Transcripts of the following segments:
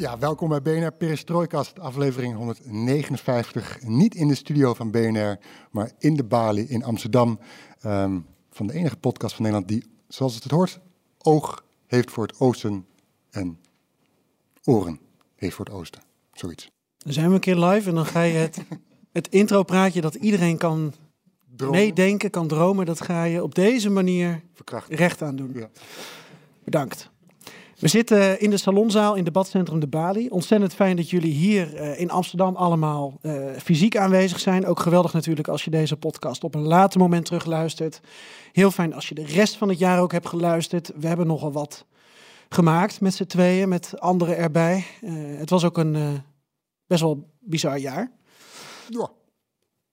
Ja, welkom bij BNR Perestroikast, aflevering 159. Niet in de studio van BNR, maar in de Bali in Amsterdam. Ehm, van de enige podcast van Nederland die, zoals het het hoort, oog heeft voor het oosten en oren heeft voor het oosten. Zoiets. Dan zijn we een keer live en dan ga je het, het intro-praatje dat iedereen kan Dromen, meedenken, kan dromen, dat ga je op deze manier verkrachten. recht aan doen. Ja. Bedankt. We zitten in de salonzaal in debatcentrum De Bali. Ontzettend fijn dat jullie hier eh, in Amsterdam allemaal eh, fysiek aanwezig zijn. Ook geweldig natuurlijk als je deze podcast op een later moment terugluistert. Heel fijn als je de rest van het jaar ook hebt geluisterd. We hebben nogal wat gemaakt met z'n tweeën, met anderen erbij. Eh, het was ook een best wel bizar jaar. Ja.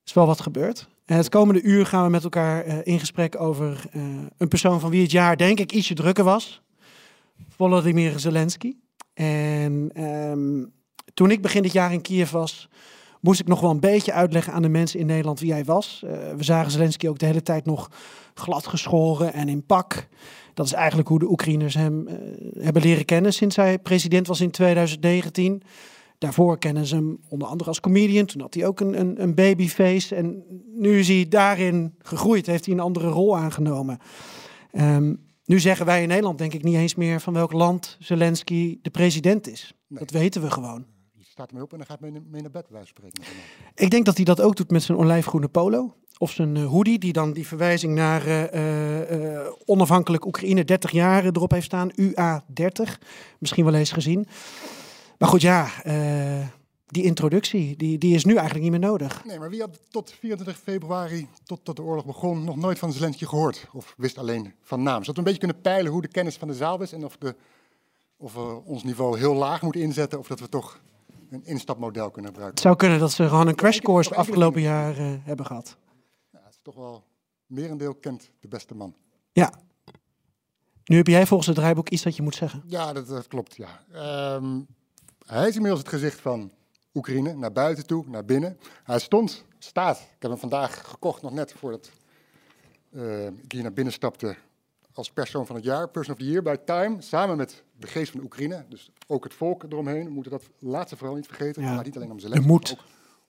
Is wel wat gebeurd. En het komende uur gaan we met elkaar in gesprek over een persoon van wie het jaar denk ik ietsje drukker was. Volodymyr Zelensky. En ehm, toen ik begin dit jaar in Kiev was, moest ik nog wel een beetje uitleggen aan de mensen in Nederland wie hij was. Eh, we zagen Zelensky ook de hele tijd nog gladgeschoren en in pak. Dat is eigenlijk hoe de Oekraïners hem eh, hebben leren kennen sinds hij president was in 2019. Daarvoor kennen ze hem onder andere als comedian. Toen had hij ook een, een, een babyface. En nu is hij daarin gegroeid. Heeft hij een andere rol aangenomen. Ehm, nu zeggen wij in Nederland denk ik niet eens meer van welk land Zelensky de president is. Nee. Dat weten we gewoon. Je staat ermee op en dan gaat mee, mee naar bed, van spreken. Ik denk dat hij dat ook doet met zijn olijfgroene polo. Of zijn eh, hoodie, die dan die verwijzing naar eh, onafhankelijk Oekraïne 30 jaar erop heeft staan. UA30. Misschien wel eens gezien. Maar goed, ja, die introductie, die, die is nu eigenlijk niet meer nodig. Nee, maar wie had tot 24 februari, tot, tot de oorlog begon, nog nooit van Zelensky gehoord? Of wist alleen van naam? Zodat we een beetje kunnen peilen hoe de kennis van de zaal is en of, de, of we ons niveau heel laag moeten inzetten of dat we toch een instapmodel kunnen gebruiken. Het zou kunnen dat ze gewoon een crash course Nog enkele afgelopen jaar eh, hebben gehad. Ja, het is toch wel, merendeel kent de beste man. Ja. Nu heb jij volgens het draaiboek iets dat je moet zeggen. Ja, dat, dat klopt, ja. Ehm, hij is inmiddels het gezicht van Oekraïne, naar buiten toe, naar binnen. Hij stond, staat, ik heb hem vandaag gekocht, nog net voordat eh, ik hier naar binnen stapte, als persoon van het jaar, Person of the Year bij Time, samen met de geest van Oekraïne. Dus ook het volk eromheen, we moeten dat laatste vooral niet vergeten. Ja. Maar niet alleen om Zelensky, maar ook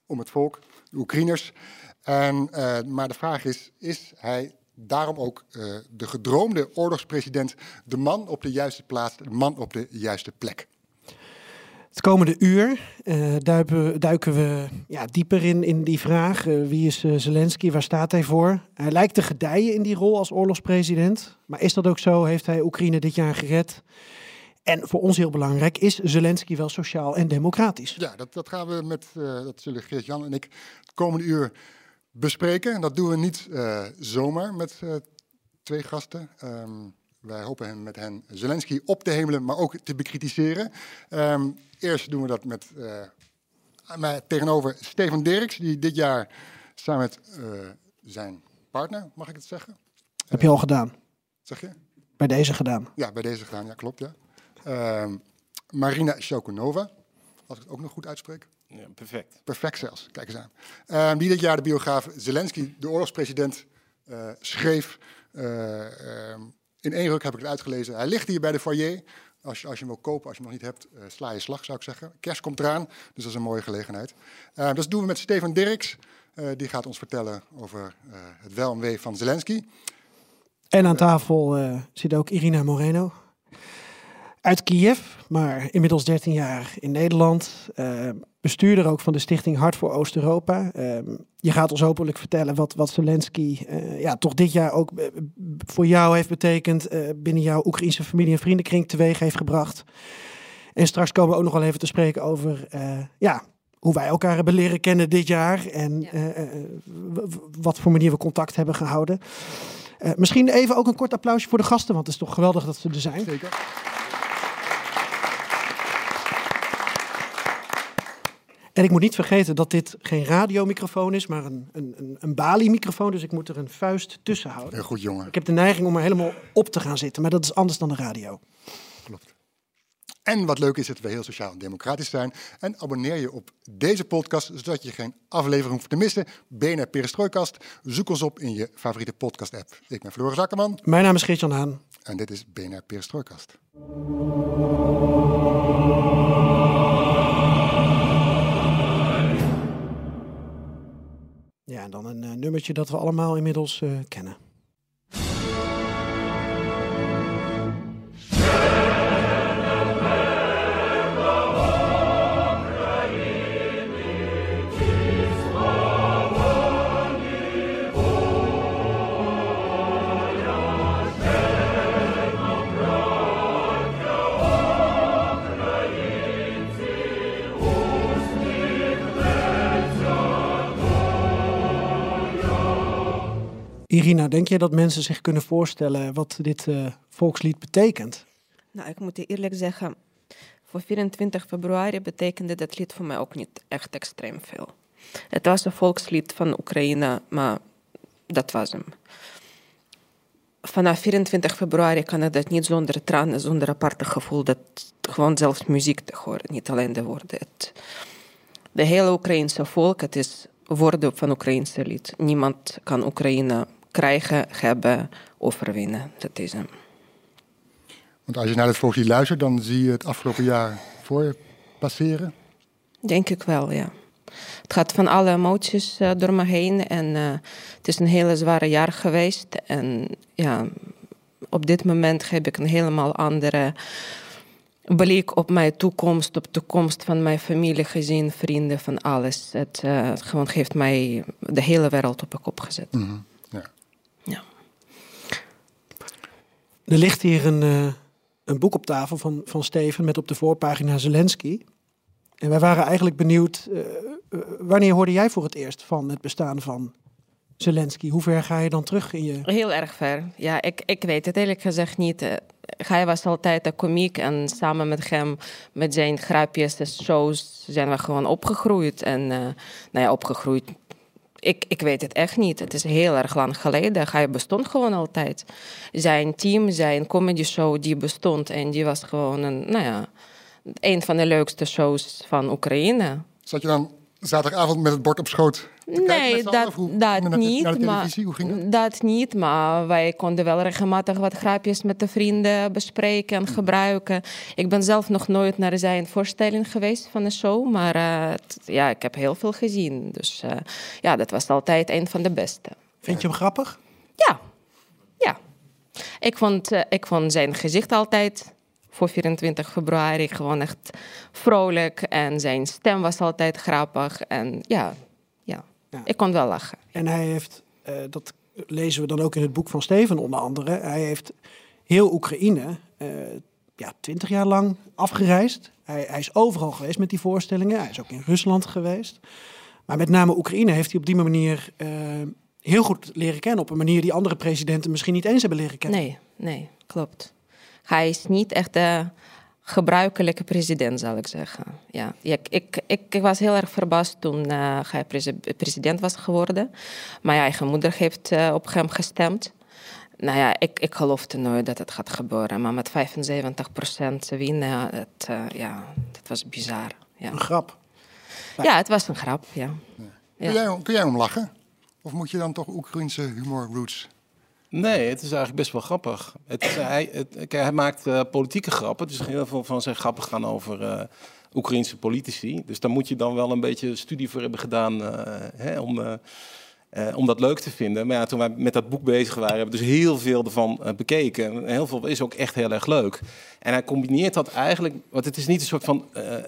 om het volk, de Oekraïners. En, eh, maar de vraag is, is hij daarom ook eh, de gedroomde oorlogspresident, de man op de juiste plaats, de man op de juiste plek? Het komende uur eh, duiken, we ja, dieper in, in die vraag. eh, wie is eh, Zelensky? Waar staat hij voor? Hij lijkt te gedijen in die rol als oorlogspresident. Maar is dat ook zo? Heeft hij Oekraïne dit jaar gered? En voor ons heel belangrijk, is Zelensky wel sociaal en democratisch? Ja, dat, dat gaan we met, dat zullen Geert-Jan en ik het komende uur bespreken. En dat doen we niet zomaar met twee gasten. Ehm, wij hopen hen, met hen Zelensky op te hemelen, maar ook te bekritiseren. Ehm, eerst doen we dat met eh, mij tegenover Stefan Dirks, die dit jaar samen met eh, zijn partner, mag ik het zeggen? Heb je al gedaan? Zeg je? Bij deze gedaan. Ja, bij deze gedaan, ja, klopt. Ja. Ehm, Marina Shokunova, als ik het ook nog goed uitspreek. Ja, perfect. Perfect zelfs, kijk eens aan. Ehm, die dit jaar de biograaf Zelensky, de oorlogspresident, eh, schreef. Eh, ehm, in één ruk heb ik het uitgelezen. Hij ligt hier bij de foyer. Als je, als je hem wil kopen, als je hem nog niet hebt, eh, sla je slag, zou ik zeggen. Kerst komt eraan, dus dat is een mooie gelegenheid. Ehm, dat doen we met Stefan Dirks. Eh, die gaat ons vertellen over eh, het wel en wee van Zelensky. En aan tafel eh, zit ook Irina Moreno. Uit Kiev, maar inmiddels 13 jaar in Nederland. Bestuurder ook van de stichting Hart voor Oost-Europa. Ehm, je gaat ons hopelijk vertellen wat, wat Zelensky eh, ja, toch dit jaar ook eh, voor jou heeft betekend. eh, binnen jouw Oekraïnse familie en vriendenkring teweeg heeft gebracht. En straks komen we ook nog wel even te spreken over eh, ja, hoe wij elkaar hebben leren kennen dit jaar. En Ja. w- w- wat voor manier we contact hebben gehouden. Eh, misschien even ook een kort applausje voor de gasten, want het is toch geweldig dat ze er zijn. Zeker. En ik moet niet vergeten dat dit geen radiomicrofoon is, maar een, een, een, Bali-microfoon. Dus ik moet er een vuist tussen houden. Heel goed, jongen. Ik heb de neiging om er helemaal op te gaan zitten, maar dat is anders dan de radio. Klopt. En wat leuk is dat we heel sociaal en democratisch zijn. En abonneer je op deze podcast, zodat je geen aflevering hoeft te missen. BNR Perestrooikast. Zoek ons op in je favoriete podcast-app. Ik ben Floris Akkerman Mijn naam is Geert-Jan Haan. en dit is BNR Perestrooikast. Dan een eh, nummertje dat we allemaal inmiddels eh, kennen. Irina, denk jij dat mensen zich kunnen voorstellen wat dit eh, volkslied betekent? Nou, ik moet je eerlijk zeggen, voor 24 februari betekende dat lied voor mij ook niet echt extreem veel. Het was een volkslied van Oekraïne, maar dat was hem. Vanaf 24 februari kan ik dat niet zonder tranen, zonder aparte gevoel, dat gewoon zelfs muziek te horen, niet alleen de woorden. Het, hele Oekraïnse volk, het is woorden van Oekraïnse lied. Niemand kan Oekraïne krijgen, hebben, overwinnen. Dat is hem. Want als je naar het volkslied luistert, dan zie je het afgelopen jaar voor je passeren. Denk ik wel, ja. Het gaat van alle emoties eh, door me heen en eh, het is een hele zware jaar geweest. En ja, op dit moment heb ik een helemaal andere blik op mijn toekomst, op de toekomst van mijn familie, gezin, vrienden, van alles. Het, het gewoon heeft mij de hele wereld op de kop gezet. Mhm. Ja. Er ligt hier een, eh, een boek op tafel van, van Steven met op de voorpagina Zelensky. En wij waren eigenlijk benieuwd, eh, eh, wanneer hoorde jij voor het eerst van het bestaan van Zelensky? Hoe ver ga je dan terug in je... Heel erg ver. Ja, ik, ik weet het eerlijk gezegd niet. Hij was altijd een komiek en samen met hem, met zijn grapjes en shows, zijn we gewoon opgegroeid. En eh, nou ja, opgegroeid. Ik, ik weet het echt niet. Het is heel erg lang geleden. Hij bestond gewoon altijd. Zijn team, zijn comedy show, die bestond. En die was gewoon een, nou ja, een van de leukste shows van Oekraïne. Zat je dan zaterdagavond met het bord op schoot Nee, dat, hoe- dat naar de- niet. Naar de maar, televisie, hoe ging dat? dat niet, maar wij konden wel regelmatig wat grapjes met de vrienden bespreken en gebruiken. Ik ben zelf nog nooit naar zijn voorstelling geweest van de show, maar eh, ja, ik heb heel veel gezien. Dus eh, ja, dat was altijd een van de beste. Vind je hem grappig? Ja, ja. Ik vond, eh, ik vond zijn gezicht altijd voor 24 februari gewoon echt vrolijk. En zijn stem was altijd grappig. En ja, ja. Ja. ik kon wel lachen. En hij heeft, eh, dat lezen we dan ook in het boek van Steven onder andere, hij heeft heel Oekraïne eh ja, twintig jaar lang afgereisd. Hij, hij is overal geweest met die voorstellingen. Hij is ook in Rusland geweest. Maar met name Oekraïne heeft hij op die manier eh, heel goed leren kennen. Op een manier die andere presidenten misschien niet eens hebben leren kennen. Nee, nee, klopt. Hij is niet echt de gebruikelijke president, zal ik zeggen. Ja, ik, ik, ik, ik was heel erg verbaasd toen eh, hij presi- president was geworden. Mijn eigen moeder heeft eh, op hem gestemd. Nou ja, ik, ik geloofde nooit dat het gaat gebeuren. Maar met 75% winnen, het, eh, ja, dat was bizar. Ja. Een grap. ja, het was een grap, ja. Kun, ja. jij, kun jij om lachen? Of moet je dan toch Oekraïnse humor roots? Nee, het is eigenlijk best wel grappig. Het is, hij, het, kijk, hij maakt eh, politieke grappen. Dus heel veel van zijn grappen gaan over eh Oekraïnse politici. Dus daar moet je dan wel een beetje studie voor hebben gedaan eh, hè, om, om dat leuk te vinden. Maar ja, toen wij met dat boek bezig waren, hebben we dus heel veel ervan bekeken. En heel veel is ook echt heel erg leuk. En hij combineert dat eigenlijk, want het is niet een soort van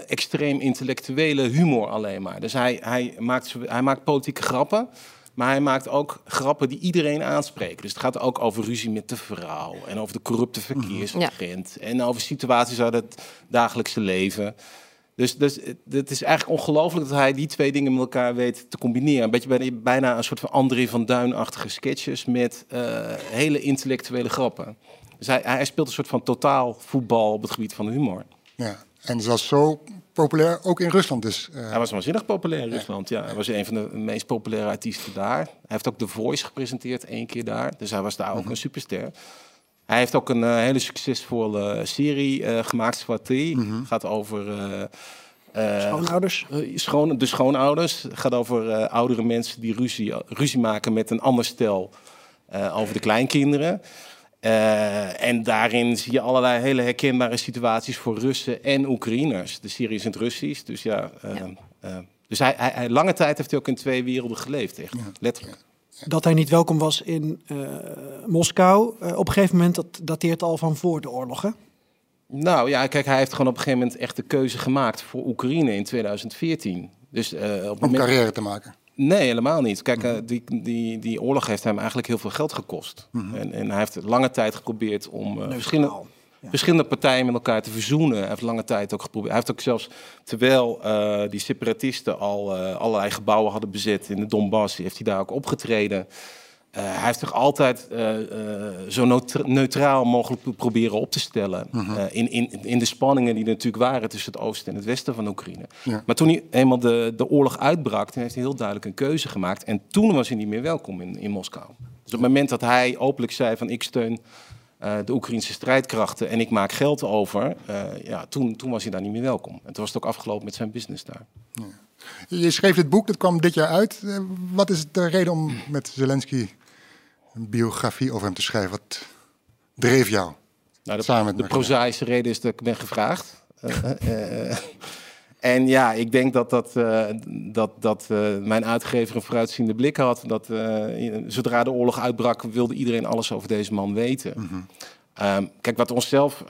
extreem intellectuele humor alleen maar. Dus hij, hij, maakt, hij maakt politieke grappen. Maar hij maakt ook grappen die iedereen aanspreken. Dus het gaat ook over ruzie met de vrouw. En over de corrupte verkeersagent. En over situaties uit het dagelijkse leven. Dus, dus het- is eigenlijk ongelooflijk dat hij die twee dingen met elkaar weet te combineren. Een beetje bijna, een soort van André van Duin-achtige sketches met eh, hele intellectuele grappen. Dus hij, hij speelt een soort van totaal voetbal op het gebied van de humor. Ja. En ze was zo populair, ook in Rusland dus. eh, Hij was waanzinnig populair in Rusland. Ja, hij was een van de meest populaire artiesten daar. Hij heeft ook The Voice gepresenteerd één keer daar. Dus hij was daar ook een superster. Hij heeft ook een eh, hele succesvolle serie eh, gemaakt, Swati. Gaat over... eh, eh, Schoonouders. schoon, de schoonouders. Het gaat over eh, oudere mensen die ruzie, ruzie maken met een ander stel eh, over de kleinkinderen. Eh, en daarin zie je allerlei hele herkenbare situaties voor Russen en Oekraïners. De serie is in het Russisch, dus ja. eh, eh, dus hij, hij, hij- lange tijd heeft hij ook in twee werelden geleefd, echt. Letterlijk. Dat hij niet welkom was in eh, Moskou. Eh, op een gegeven moment, dat dateert al van voor de oorlog. Hè? Nou ja, kijk, hij heeft gewoon op een gegeven moment echt de keuze gemaakt voor Oekraïne in 2014. Dus eh, op om moment... carrière te maken. Nee, helemaal niet. Kijk, eh, die, die, die oorlog heeft hem eigenlijk heel veel geld gekost. en, en hij heeft lange tijd geprobeerd om eh, verschillende, verschillende partijen met elkaar te verzoenen. Hij heeft lange tijd ook geprobeerd. Hij heeft ook zelfs, terwijl eh, die separatisten al allerlei gebouwen hadden bezet in de Donbass, heeft hij daar ook opgetreden. Eh, hij heeft zich altijd eh, eh, zo neutra- neutraal mogelijk pro- proberen op te stellen. eh, in, in, in de spanningen die er natuurlijk waren tussen het oosten en het westen van Oekraïne. Ja. Maar toen hij eenmaal de, de oorlog uitbrak, toen heeft hij heel duidelijk een keuze gemaakt. En toen was hij niet meer welkom in, in Moskou. Dus op het moment dat hij openlijk zei van ik steun de Oekraïnse strijdkrachten en ik maak geld over, ja, toen, toen was hij daar niet meer welkom. En toen was het ook afgelopen met zijn business daar. Je schreef dit boek, dat kwam dit jaar uit. Wat is de reden om met Zelensky een biografie over hem te schrijven? Wat dreef jou? Nou, de, Samen met de prozaïsche reden is dat ik ben gevraagd. Eh, eh, eh, en ja, ik denk dat, dat, dat, dat mijn uitgever een vooruitziende blik had. Dat zodra de oorlog uitbrak, wilde iedereen alles over deze man weten. Ehm, kijk, wat, onszelf,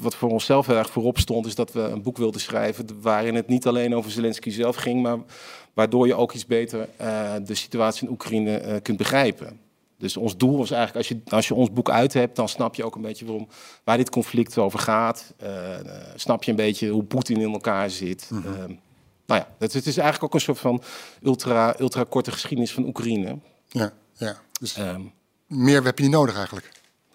wat voor onszelf heel erg voorop stond, is dat we een boek wilden schrijven waarin het niet alleen over Zelensky zelf ging, maar waardoor je ook iets beter de situatie in Oekraïne kunt begrijpen. Dus ons doel was eigenlijk, als je, als je ons boek uit hebt, dan snap je ook een beetje waarom, waar dit conflict over gaat. Eh, eh, snap je een beetje hoe Poetin in elkaar zit. Mhm. Ehm, nou ja, het, het is eigenlijk ook een soort van ultra, ultra korte geschiedenis van Oekraïne. Ja, ja. Dus Ehm, meer heb je niet nodig eigenlijk.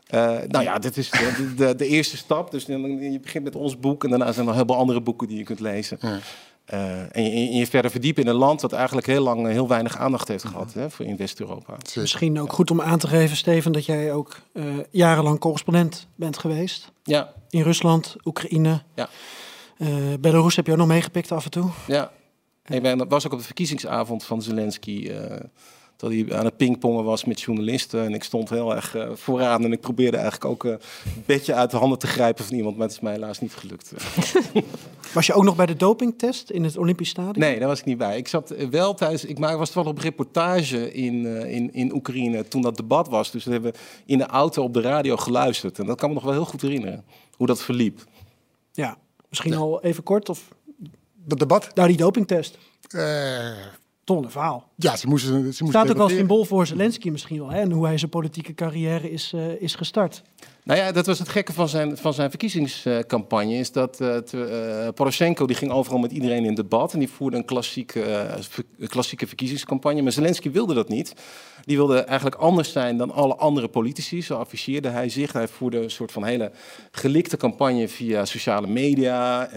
eh, nou ja, dit is de, de, de eerste stap. Dus je begint met ons boek en daarna zijn er nog heel veel andere boeken die je kunt lezen. Ja. Eh, en, je, en je verder verdiepen in een land dat eigenlijk heel lang eh, heel weinig aandacht heeft gehad hè, voor in West-Europa. Misschien ook goed om aan te geven, Steven, dat jij ook eh, jarenlang correspondent bent geweest. Ja, In Rusland, Oekraïne. Ja. Eh, Belarus heb je ook nog meegepikt af en toe. ja. Ik ben, was ook op de verkiezingsavond van Zelensky. Dat hij aan het pingpongen was met journalisten. En ik stond heel erg eh, vooraan. En ik probeerde eigenlijk ook eh, een bedje uit de handen te grijpen van iemand. Maar het is mij helaas niet gelukt. Was je ook nog bij de dopingtest in het Olympisch Stadion? Nee, daar was ik niet bij. Ik zat eh, wel tijdens. Ik was toch op reportage in, eh, in, in Oekraïne toen dat debat was. Dus we hebben in de auto op de radio geluisterd. En dat kan me nog wel heel goed herinneren. Hoe dat verliep. Ja, misschien al even kort. Of Dat debat, nou, die dopingtest. Tolle verhaal. ja, ze moesten... Ze moesten Staat ook als symbool voor Zelensky misschien wel. Hè? En hoe hij zijn politieke carrière is, eh, is gestart. Nou ja, dat was het gekke van zijn, van zijn verkiezingscampagne. Is dat eh, Poroshenko die ging overal met iedereen in debat. En die voerde een klassieke, eh, klassieke verkiezingscampagne. Maar Zelensky wilde dat niet. Die wilde eigenlijk anders zijn dan alle andere politici. Zo afficheerde hij zich. Hij voerde een soort van hele gelikte campagne via sociale media.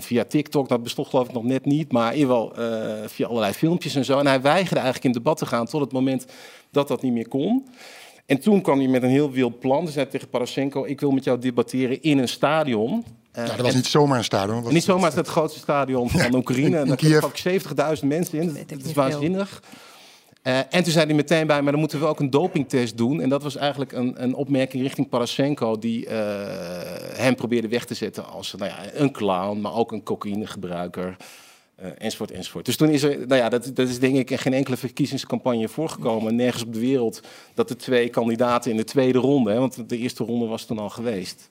via TikTok. Dat bestond geloof ik nog net niet. Maar in eh, via allerlei filmpjes en zo. En hij weigerde eigenlijk in debat te gaan tot het moment dat dat niet meer kon. En toen kwam hij met een heel wild plan. Hij zei tegen Poroshenko, ik wil met jou debatteren in een stadion. Eh, Ja, dat was en- niet zomaar een stadion. was- niet zomaar is het het grootste stadion van Oekraïne. En daar ook 70.000 mensen in. weet Dat, is waanzinnig. Eh, en toen zei hij meteen bij, maar dan moeten we ook een dopingtest doen. En dat was eigenlijk een, een opmerking richting Poroshenko... die eh, hem probeerde weg te zetten als nou ja, een clown... maar ook een cocaïnegebruiker, eh, enzovoort, enzovoort. Dus toen is er, nou ja, dat, dat is denk ik geen enkele verkiezingscampagne voorgekomen. Nergens op de wereld dat de twee kandidaten in de tweede ronde... Hè, want de eerste ronde was toen al geweest...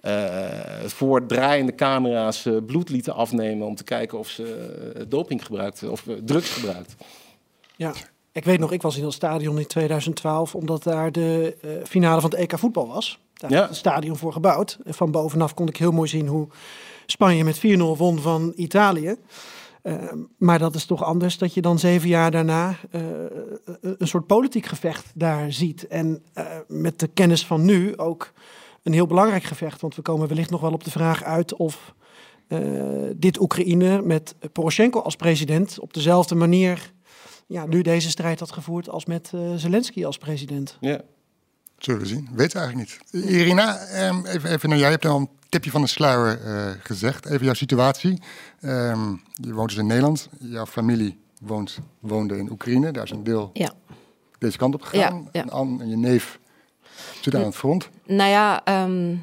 eh, voor draaiende camera's eh, bloed lieten afnemen om te kijken of ze doping gebruikten of drugs gebruikten. Ja. Ik weet nog, ik was in dat stadion in 2012, omdat daar de finale van het EK voetbal was. Daar Ja. het stadion voor gebouwd. Van bovenaf kon ik heel mooi zien hoe Spanje met 4-0 won van Italië. Eh, maar dat is toch anders dat je dan zeven jaar daarna eh, een soort politiek gevecht daar ziet. En eh, met de kennis van nu ook een heel belangrijk gevecht. Want we komen wellicht nog wel op de vraag uit of eh, dit Oekraïne met Poroshenko als president op dezelfde manier ja, nu deze strijd had gevoerd als met eh, Zelensky als president. Ja. Zullen we zien. Weet eigenlijk niet. Irina, ehm, even, even naar jij. Je hebt al een tipje van de sluier eh, gezegd. Even jouw situatie. Ehm, je woont dus in Nederland. Jouw familie woont, woonde in Oekraïne. Daar is een deel Ja. deze kant op gegaan. Ja, ja. En Anne en je neef zit aan het front. Nou ja, ehm,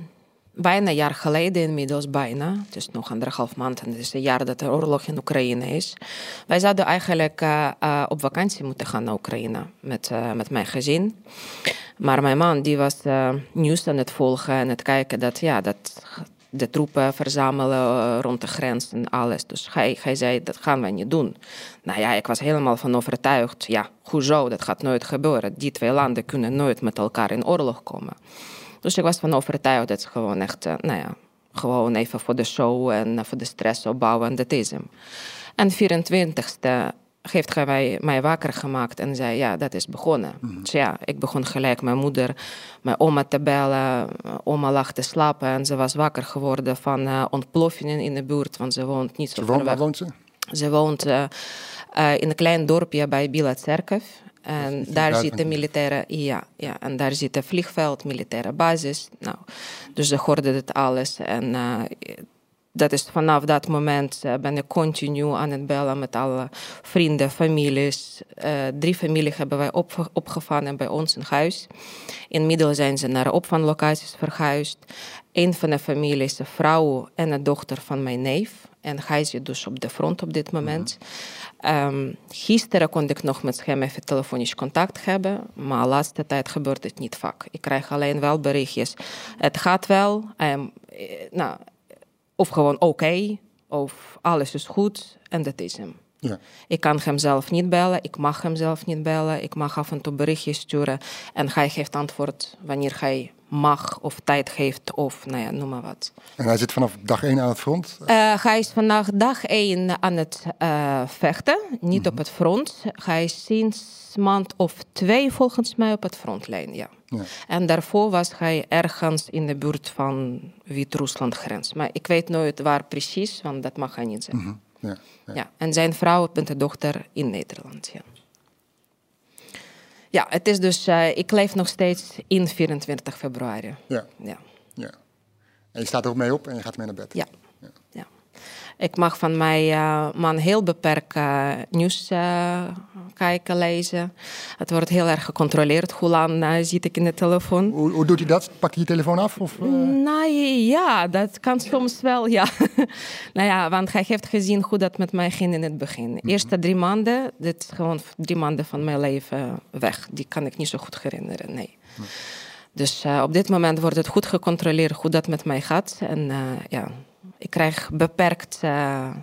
bijna een jaar geleden inmiddels, bijna. Het is nog anderhalf maand en het is een jaar dat er oorlog in Oekraïne is. Wij zouden eigenlijk eh, eh, op vakantie moeten gaan naar Oekraïne met, met mijn gezin. Maar mijn man die was eh, nieuws aan het volgen en het kijken dat, ja, dat de troepen verzamelen eh, rond de grens en alles. Dus hij, hij zei, dat gaan wij niet doen. Nou ja, ik was helemaal van overtuigd. Ja, hoezo, dat gaat nooit gebeuren. Die twee landen kunnen nooit met elkaar in oorlog komen. Dus ik was van overtuigd dat het gewoon echt, eh, nou ja, gewoon even voor de show en voor de stress opbouwen en dat is hem. En 24e heeft hij mij, mij wakker gemaakt en zei, ja, dat is begonnen. Dus ja, ik begon gelijk mijn moeder, mijn oma te bellen. Oma lag te slapen en ze was wakker geworden van eh, ontploffingen in de buurt, want ze woont niet zo Ze ver woont, waar weg. woont ze? Ze woont eh, eh, in een klein dorpje bij Bila Tserkev. En daar zit de militaire, ja, ja, en daar zit een vliegveld, militaire basis. Nou, dus ze hoorde dit alles. En dat is vanaf dat moment eh, ben ik continu aan het bellen met alle vrienden, families. Eh, drie families hebben wij op, opgevangen bij ons in huis. Inmiddels zijn ze naar opvanglocaties verhuisd. Een van de families is de vrouw en de dochter van mijn neef. En hij zit dus op de front op dit moment. Ehm, gisteren kon ik nog met hem even telefonisch contact hebben. Maar de laatste tijd gebeurt het niet vaak. Ik krijg alleen wel berichtjes. Het gaat wel. ehm, eh, nou, of gewoon oké. of alles is goed. En dat is hem. Ja. Ik kan hem zelf niet bellen, ik mag hem zelf niet bellen. Ik mag af en toe berichtjes sturen. En hij geeft antwoord wanneer hij mag of tijd heeft of nou ja, noem maar wat. En hij zit vanaf dag één aan het front. Eh, hij is vandaag dag één aan het eh, vechten, niet op het front. Hij is sinds maand of twee volgens mij op het frontlijn, ja. Ja. En daarvoor was hij ergens in de buurt van Wit-Rusland grens. Maar ik weet nooit waar precies, want dat mag hij niet zeggen. Mhm. Ja. Ja. Ja, en zijn vrouw en de dochter in Nederland. Ja, ja het is dus, eh, ik leef nog steeds in 24 februari. Ja. Ja. ja. En je staat er ook mee op en je gaat mee naar bed. Ja. Ik mag van mijn eh, man heel beperkt eh, nieuws eh, kijken, lezen. Het wordt heel erg gecontroleerd. Hoe lang zit ik in de telefoon? Hoe, hoe doet hij dat? Pakt hij je telefoon af? Of? Nou ja, dat kan soms wel, ja. nou ja, want hij heeft gezien hoe dat met mij ging in het begin. De eerste drie maanden, dit is gewoon drie maanden van mijn leven weg. Die kan ik niet zo goed herinneren, nee. Dus op dit moment wordt het goed gecontroleerd hoe dat met mij gaat. En ja, ik krijg beperkt eh,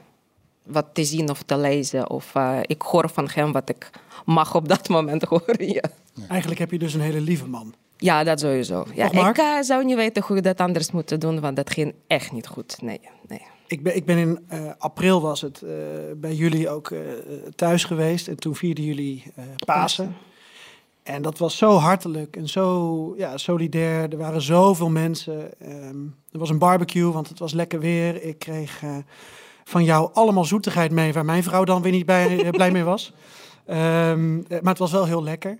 wat te zien of te lezen. Of eh, ik hoor van hem wat ik mag op dat moment horen, ja. Eigenlijk heb je dus een hele lieve man. Ja, dat sowieso. Ja, ik eh, zou niet weten hoe ik dat anders moet doen, want dat ging echt niet goed. Nee, nee. Ik ben, ik ben in april was het bij jullie ook thuis geweest. En toen vierden jullie Pasen. En dat was zo hartelijk en zo ja, solidair. Er waren zoveel mensen. Ehm, er was een barbecue, want het was lekker weer. Ik kreeg eh, van jou allemaal zoetigheid mee, waar mijn vrouw dan weer niet bij, eh, blij mee was. Ehm, eh, maar het was wel heel lekker.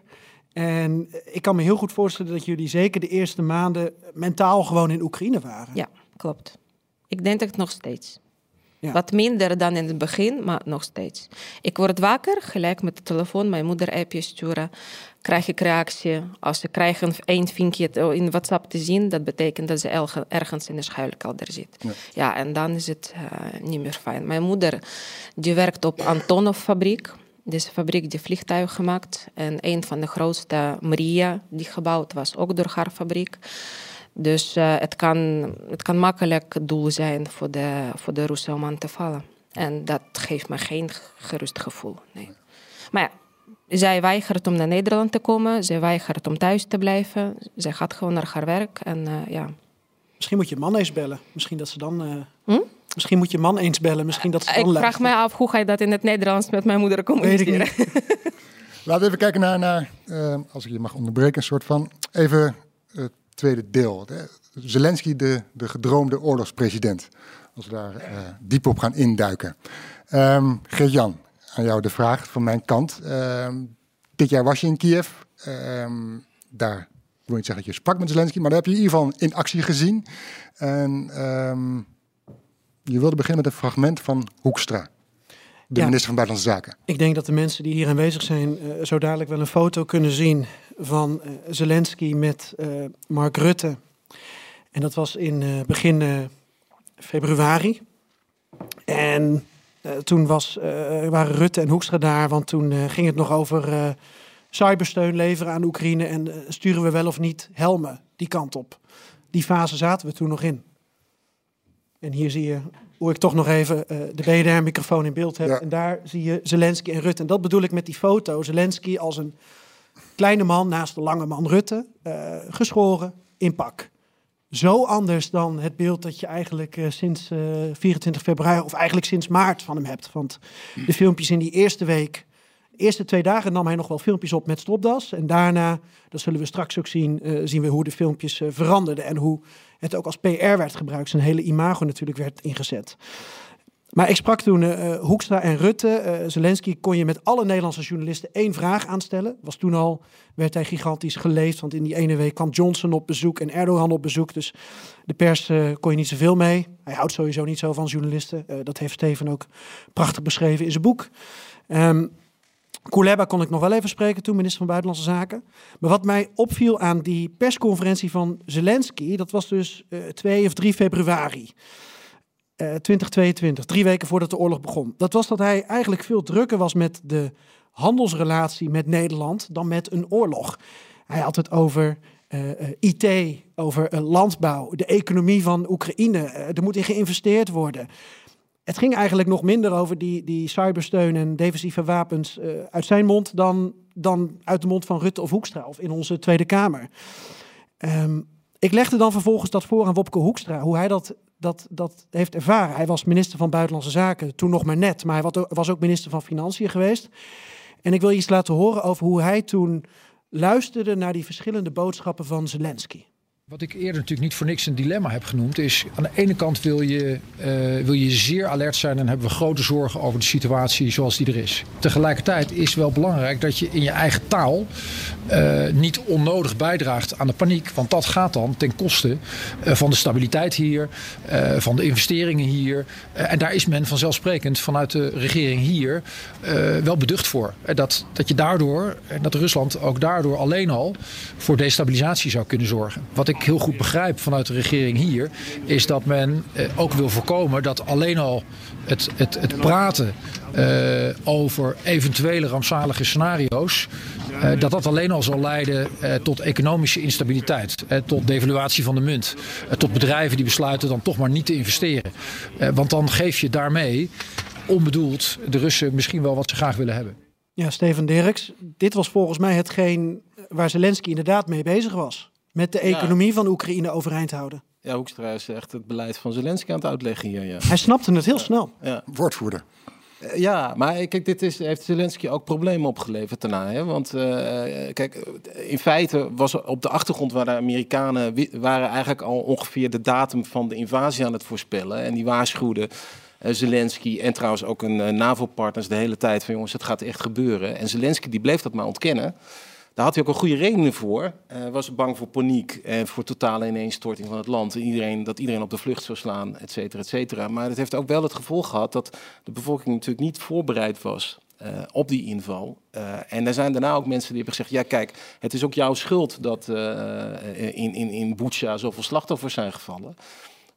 En ik kan me heel goed voorstellen dat jullie zeker de eerste maanden mentaal gewoon in Oekraïne waren. Ja, klopt. Ik denk dat nog steeds. Ja. Wat minder dan in het begin, maar nog steeds. Ik word wakker, gelijk met de telefoon, mijn moeder appje sturen. Krijg ik reactie. Als ze krijgen één vinkje in WhatsApp te zien, dat betekent dat ze ergens in de schuilkelder zit. Ja. Ja, en dan is het eh, niet meer fijn. Mijn moeder, die werkt op Antonov fabriek. Deze fabriek die vliegtuigen maakt. En een van de grootste, Maria, die gebouwd was, ook door haar fabriek. Dus eh, het, kan, het kan makkelijk doel zijn voor de, voor de Russen om aan te vallen. En dat geeft me geen gerust gevoel. Nee. Maar ja, zij weigert om naar Nederland te komen. Zij weigert om thuis te blijven. Zij gaat gewoon naar haar werk. En uh, ja. Misschien moet je man eens bellen. Misschien dat ze dan. Uh, hm? Misschien moet je man eens bellen. Misschien dat ze dan Ik vraag mij af hoe ga je dat in het Nederlands met mijn moeder communiceren. Laten we even kijken naar, naar uh, als ik je mag onderbreken, een soort van. Even tweede deel. Zelensky, de, de gedroomde oorlogspresident. Als we daar diep op gaan induiken. Um, Geert-Jan, aan jou de vraag van mijn kant. Uh, dit jaar was je in Kiev. Uh, daar wil niet zeggen dat je sprak met Zelensky, maar daar heb je in ieder geval in actie gezien. En je wilde beginnen met een fragment van Hoekstra. De minister van Buitenlandse Zaken. Ik denk dat de mensen die hier aanwezig zijn uh, zo dadelijk wel een foto kunnen zien van uh, Zelensky met uh, Mark Rutte. En dat was in begin februari. En toen was, waren Rutte en Hoekstra daar, want toen ging het nog over cybersteun leveren aan Oekraïne en sturen we wel of niet helmen die kant op. Die fase zaten we toen nog in. En hier zie je hoe ik toch nog even de BDR-microfoon in beeld heb. Ja. En daar zie je Zelensky en Rutte. En dat bedoel ik met die foto. Zelensky als een kleine man naast de lange man Rutte, geschoren in pak zo anders dan het beeld dat je eigenlijk uh, sinds uh, 24 februari, of eigenlijk sinds maart van hem hebt. Want de filmpjes in die eerste week, de eerste twee dagen nam hij nog wel filmpjes op met stropdas. En daarna, dat zullen we straks ook zien, zien we hoe de filmpjes veranderden. En hoe het ook als PR werd gebruikt, zijn hele imago natuurlijk werd ingezet. Maar ik sprak toen uh, Hoekstra en Rutte. Uh, Zelensky kon je met alle Nederlandse journalisten één vraag aanstellen. Was toen al, werd hij gigantisch geleefd. Want in die ene week kwam Johnson op bezoek en Erdogan op bezoek. Dus de pers uh, kon je niet zoveel mee. Hij houdt sowieso niet zo van journalisten. dat heeft Steven ook prachtig beschreven in zijn boek. Um, Kuleba kon ik nog wel even spreken toen, minister van Buitenlandse Zaken. Maar wat mij opviel aan die persconferentie van Zelensky... dat was dus 2 of 3 februari... 2022, drie weken voordat de oorlog begon. Dat was dat hij eigenlijk veel drukker was met de handelsrelatie met Nederland dan met een oorlog. Hij had het over uh, IT, over landbouw, de economie van Oekraïne. er moet in geïnvesteerd worden. Het ging eigenlijk nog minder over die, die cybersteun en defensieve wapens uit zijn mond dan, dan uit de mond van Rutte of Hoekstra of in onze Tweede Kamer. Um, ik legde dan vervolgens dat voor aan Wopke Hoekstra, hoe hij dat dat, dat heeft ervaren. Hij was minister van Buitenlandse Zaken, toen nog maar net, maar hij was ook minister van Financiën geweest. En ik wil je iets laten horen over hoe hij toen luisterde naar die verschillende boodschappen van Zelensky. Wat ik eerder natuurlijk niet voor niks een dilemma heb genoemd, is aan de ene kant wil je, uh, wil je zeer alert zijn en hebben we grote zorgen over de situatie zoals die er is. Tegelijkertijd is wel belangrijk dat je in je eigen taal uh, niet onnodig bijdraagt aan de paniek, want dat gaat dan ten koste uh, van de stabiliteit hier, van de investeringen hier. en daar is men vanzelfsprekend vanuit de regering hier wel beducht voor. dat, dat je daardoor, en dat Rusland ook daardoor alleen al voor destabilisatie zou kunnen zorgen. Wat ik heel goed begrijp vanuit de regering hier, is dat men eh, ook wil voorkomen dat alleen al het, het, het praten uh, over eventuele rampzalige scenario's, uh, dat dat alleen al zal leiden tot economische instabiliteit, tot devaluatie van de munt, tot bedrijven die besluiten dan toch maar niet te investeren. want dan geef je daarmee onbedoeld de Russen misschien wel wat ze graag willen hebben. Ja, Steven Dirks, dit was volgens mij hetgeen waar Zelensky inderdaad mee bezig was met de economie ja. van Oekraïne overeind houden. Ja, Hoekstra is echt het beleid van Zelensky aan het uitleggen hier. Ja. Hij snapte het heel snel. Ja. Woordvoerder. Uh, ja, maar kijk, dit is, heeft Zelensky ook problemen opgeleverd daarna. Hè? Want uh, kijk, in feite was op de achtergrond waar de Amerikanen waren eigenlijk al ongeveer de datum van de invasie aan het voorspellen. En die waarschuwden uh, Zelensky en trouwens ook een NAVO-partners de hele tijd van jongens, het gaat echt gebeuren. En Zelensky die bleef dat maar ontkennen. Daar had hij ook een goede reden voor. Hij uh, was bang voor paniek en voor totale ineenstorting van het land. En iedereen, dat iedereen op de vlucht zou slaan, et cetera, et cetera. Maar het heeft ook wel het gevolg gehad dat de bevolking natuurlijk niet voorbereid was uh, op die inval. Uh, en er zijn daarna ook mensen die hebben gezegd: ja, kijk, het is ook jouw schuld dat uh, in, in, in Butsja zoveel slachtoffers zijn gevallen.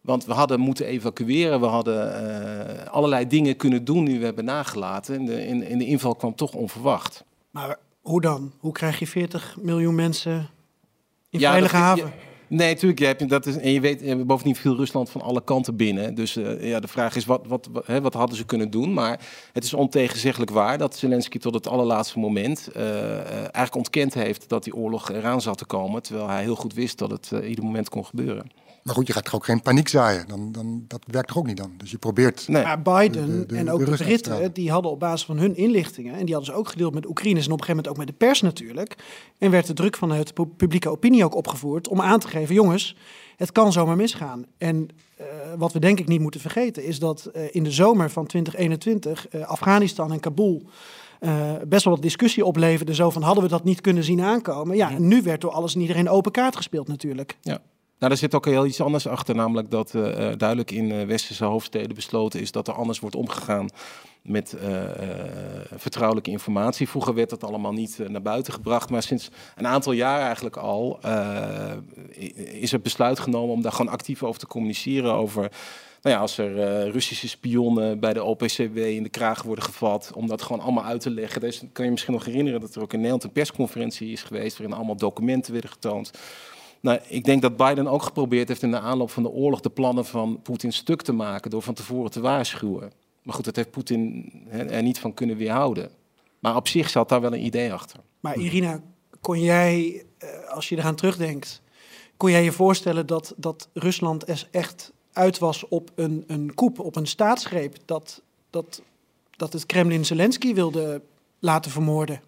Want we hadden moeten evacueren, we hadden allerlei dingen kunnen doen die we hebben nagelaten. En de, in de inval kwam toch onverwacht. Maar hoe dan? Hoe krijg je 40 miljoen mensen in ja, veilige haven? Nee, natuurlijk. Je hebt, dat is, en je weet, eh, bovendien viel Rusland van alle kanten binnen. Dus uh, ja, de vraag is, wat, wat, wat, hè, wat, hadden ze kunnen doen? Maar het is ontegenzeggelijk waar dat Zelensky tot het allerlaatste moment uh, eigenlijk ontkend heeft dat die oorlog eraan zat te komen. Terwijl hij heel goed wist dat het ieder moment kon gebeuren. Maar goed, je gaat toch ook geen paniek zaaien? Dan, dan, dat werkt toch ook niet dan? Dus je probeert... Nee. Maar Biden en ook de, Britten, die hadden op basis van hun inlichtingen... en die hadden ze ook gedeeld met Oekraïners... en op een gegeven moment ook met de pers natuurlijk... en werd de druk van het publieke opinie ook opgevoerd... om aan te geven, jongens, het kan zomaar misgaan. En uh, wat we denk ik niet moeten vergeten... is dat uh, in de zomer van 2021 uh, Afghanistan en Kabul... Uh, best wel wat discussie opleverde. Zo van hadden we dat niet kunnen zien aankomen. Ja, en nu werd door alles en iedereen open kaart gespeeld natuurlijk. Ja. Nou, daar zit ook heel iets anders achter, namelijk dat uh, duidelijk in uh, westerse hoofdsteden besloten is dat er anders wordt omgegaan met vertrouwelijke informatie. Vroeger werd dat allemaal niet naar buiten gebracht, maar sinds een aantal jaar eigenlijk al is er besluit genomen om daar gewoon actief over te communiceren. Over, nou ja, als er Russische spionnen bij de OPCW in de kraag worden gevat, om dat gewoon allemaal uit te leggen. Dus kan je misschien nog herinneren dat er ook in Nederland een persconferentie is geweest waarin allemaal documenten werden getoond nou, ik denk dat Biden ook geprobeerd heeft in de aanloop van de oorlog de plannen van Poetin stuk te maken door van tevoren te waarschuwen. Maar goed, dat heeft Poetin er niet van kunnen weerhouden. Maar op zich zat daar wel een idee achter. Maar Irina, kon jij, eh, als je eraan terugdenkt, kon jij je voorstellen dat, dat Rusland er echt uit was op een, een koep, op een staatsgreep, dat, dat, dat het Kremlin Zelensky wilde laten vermoorden?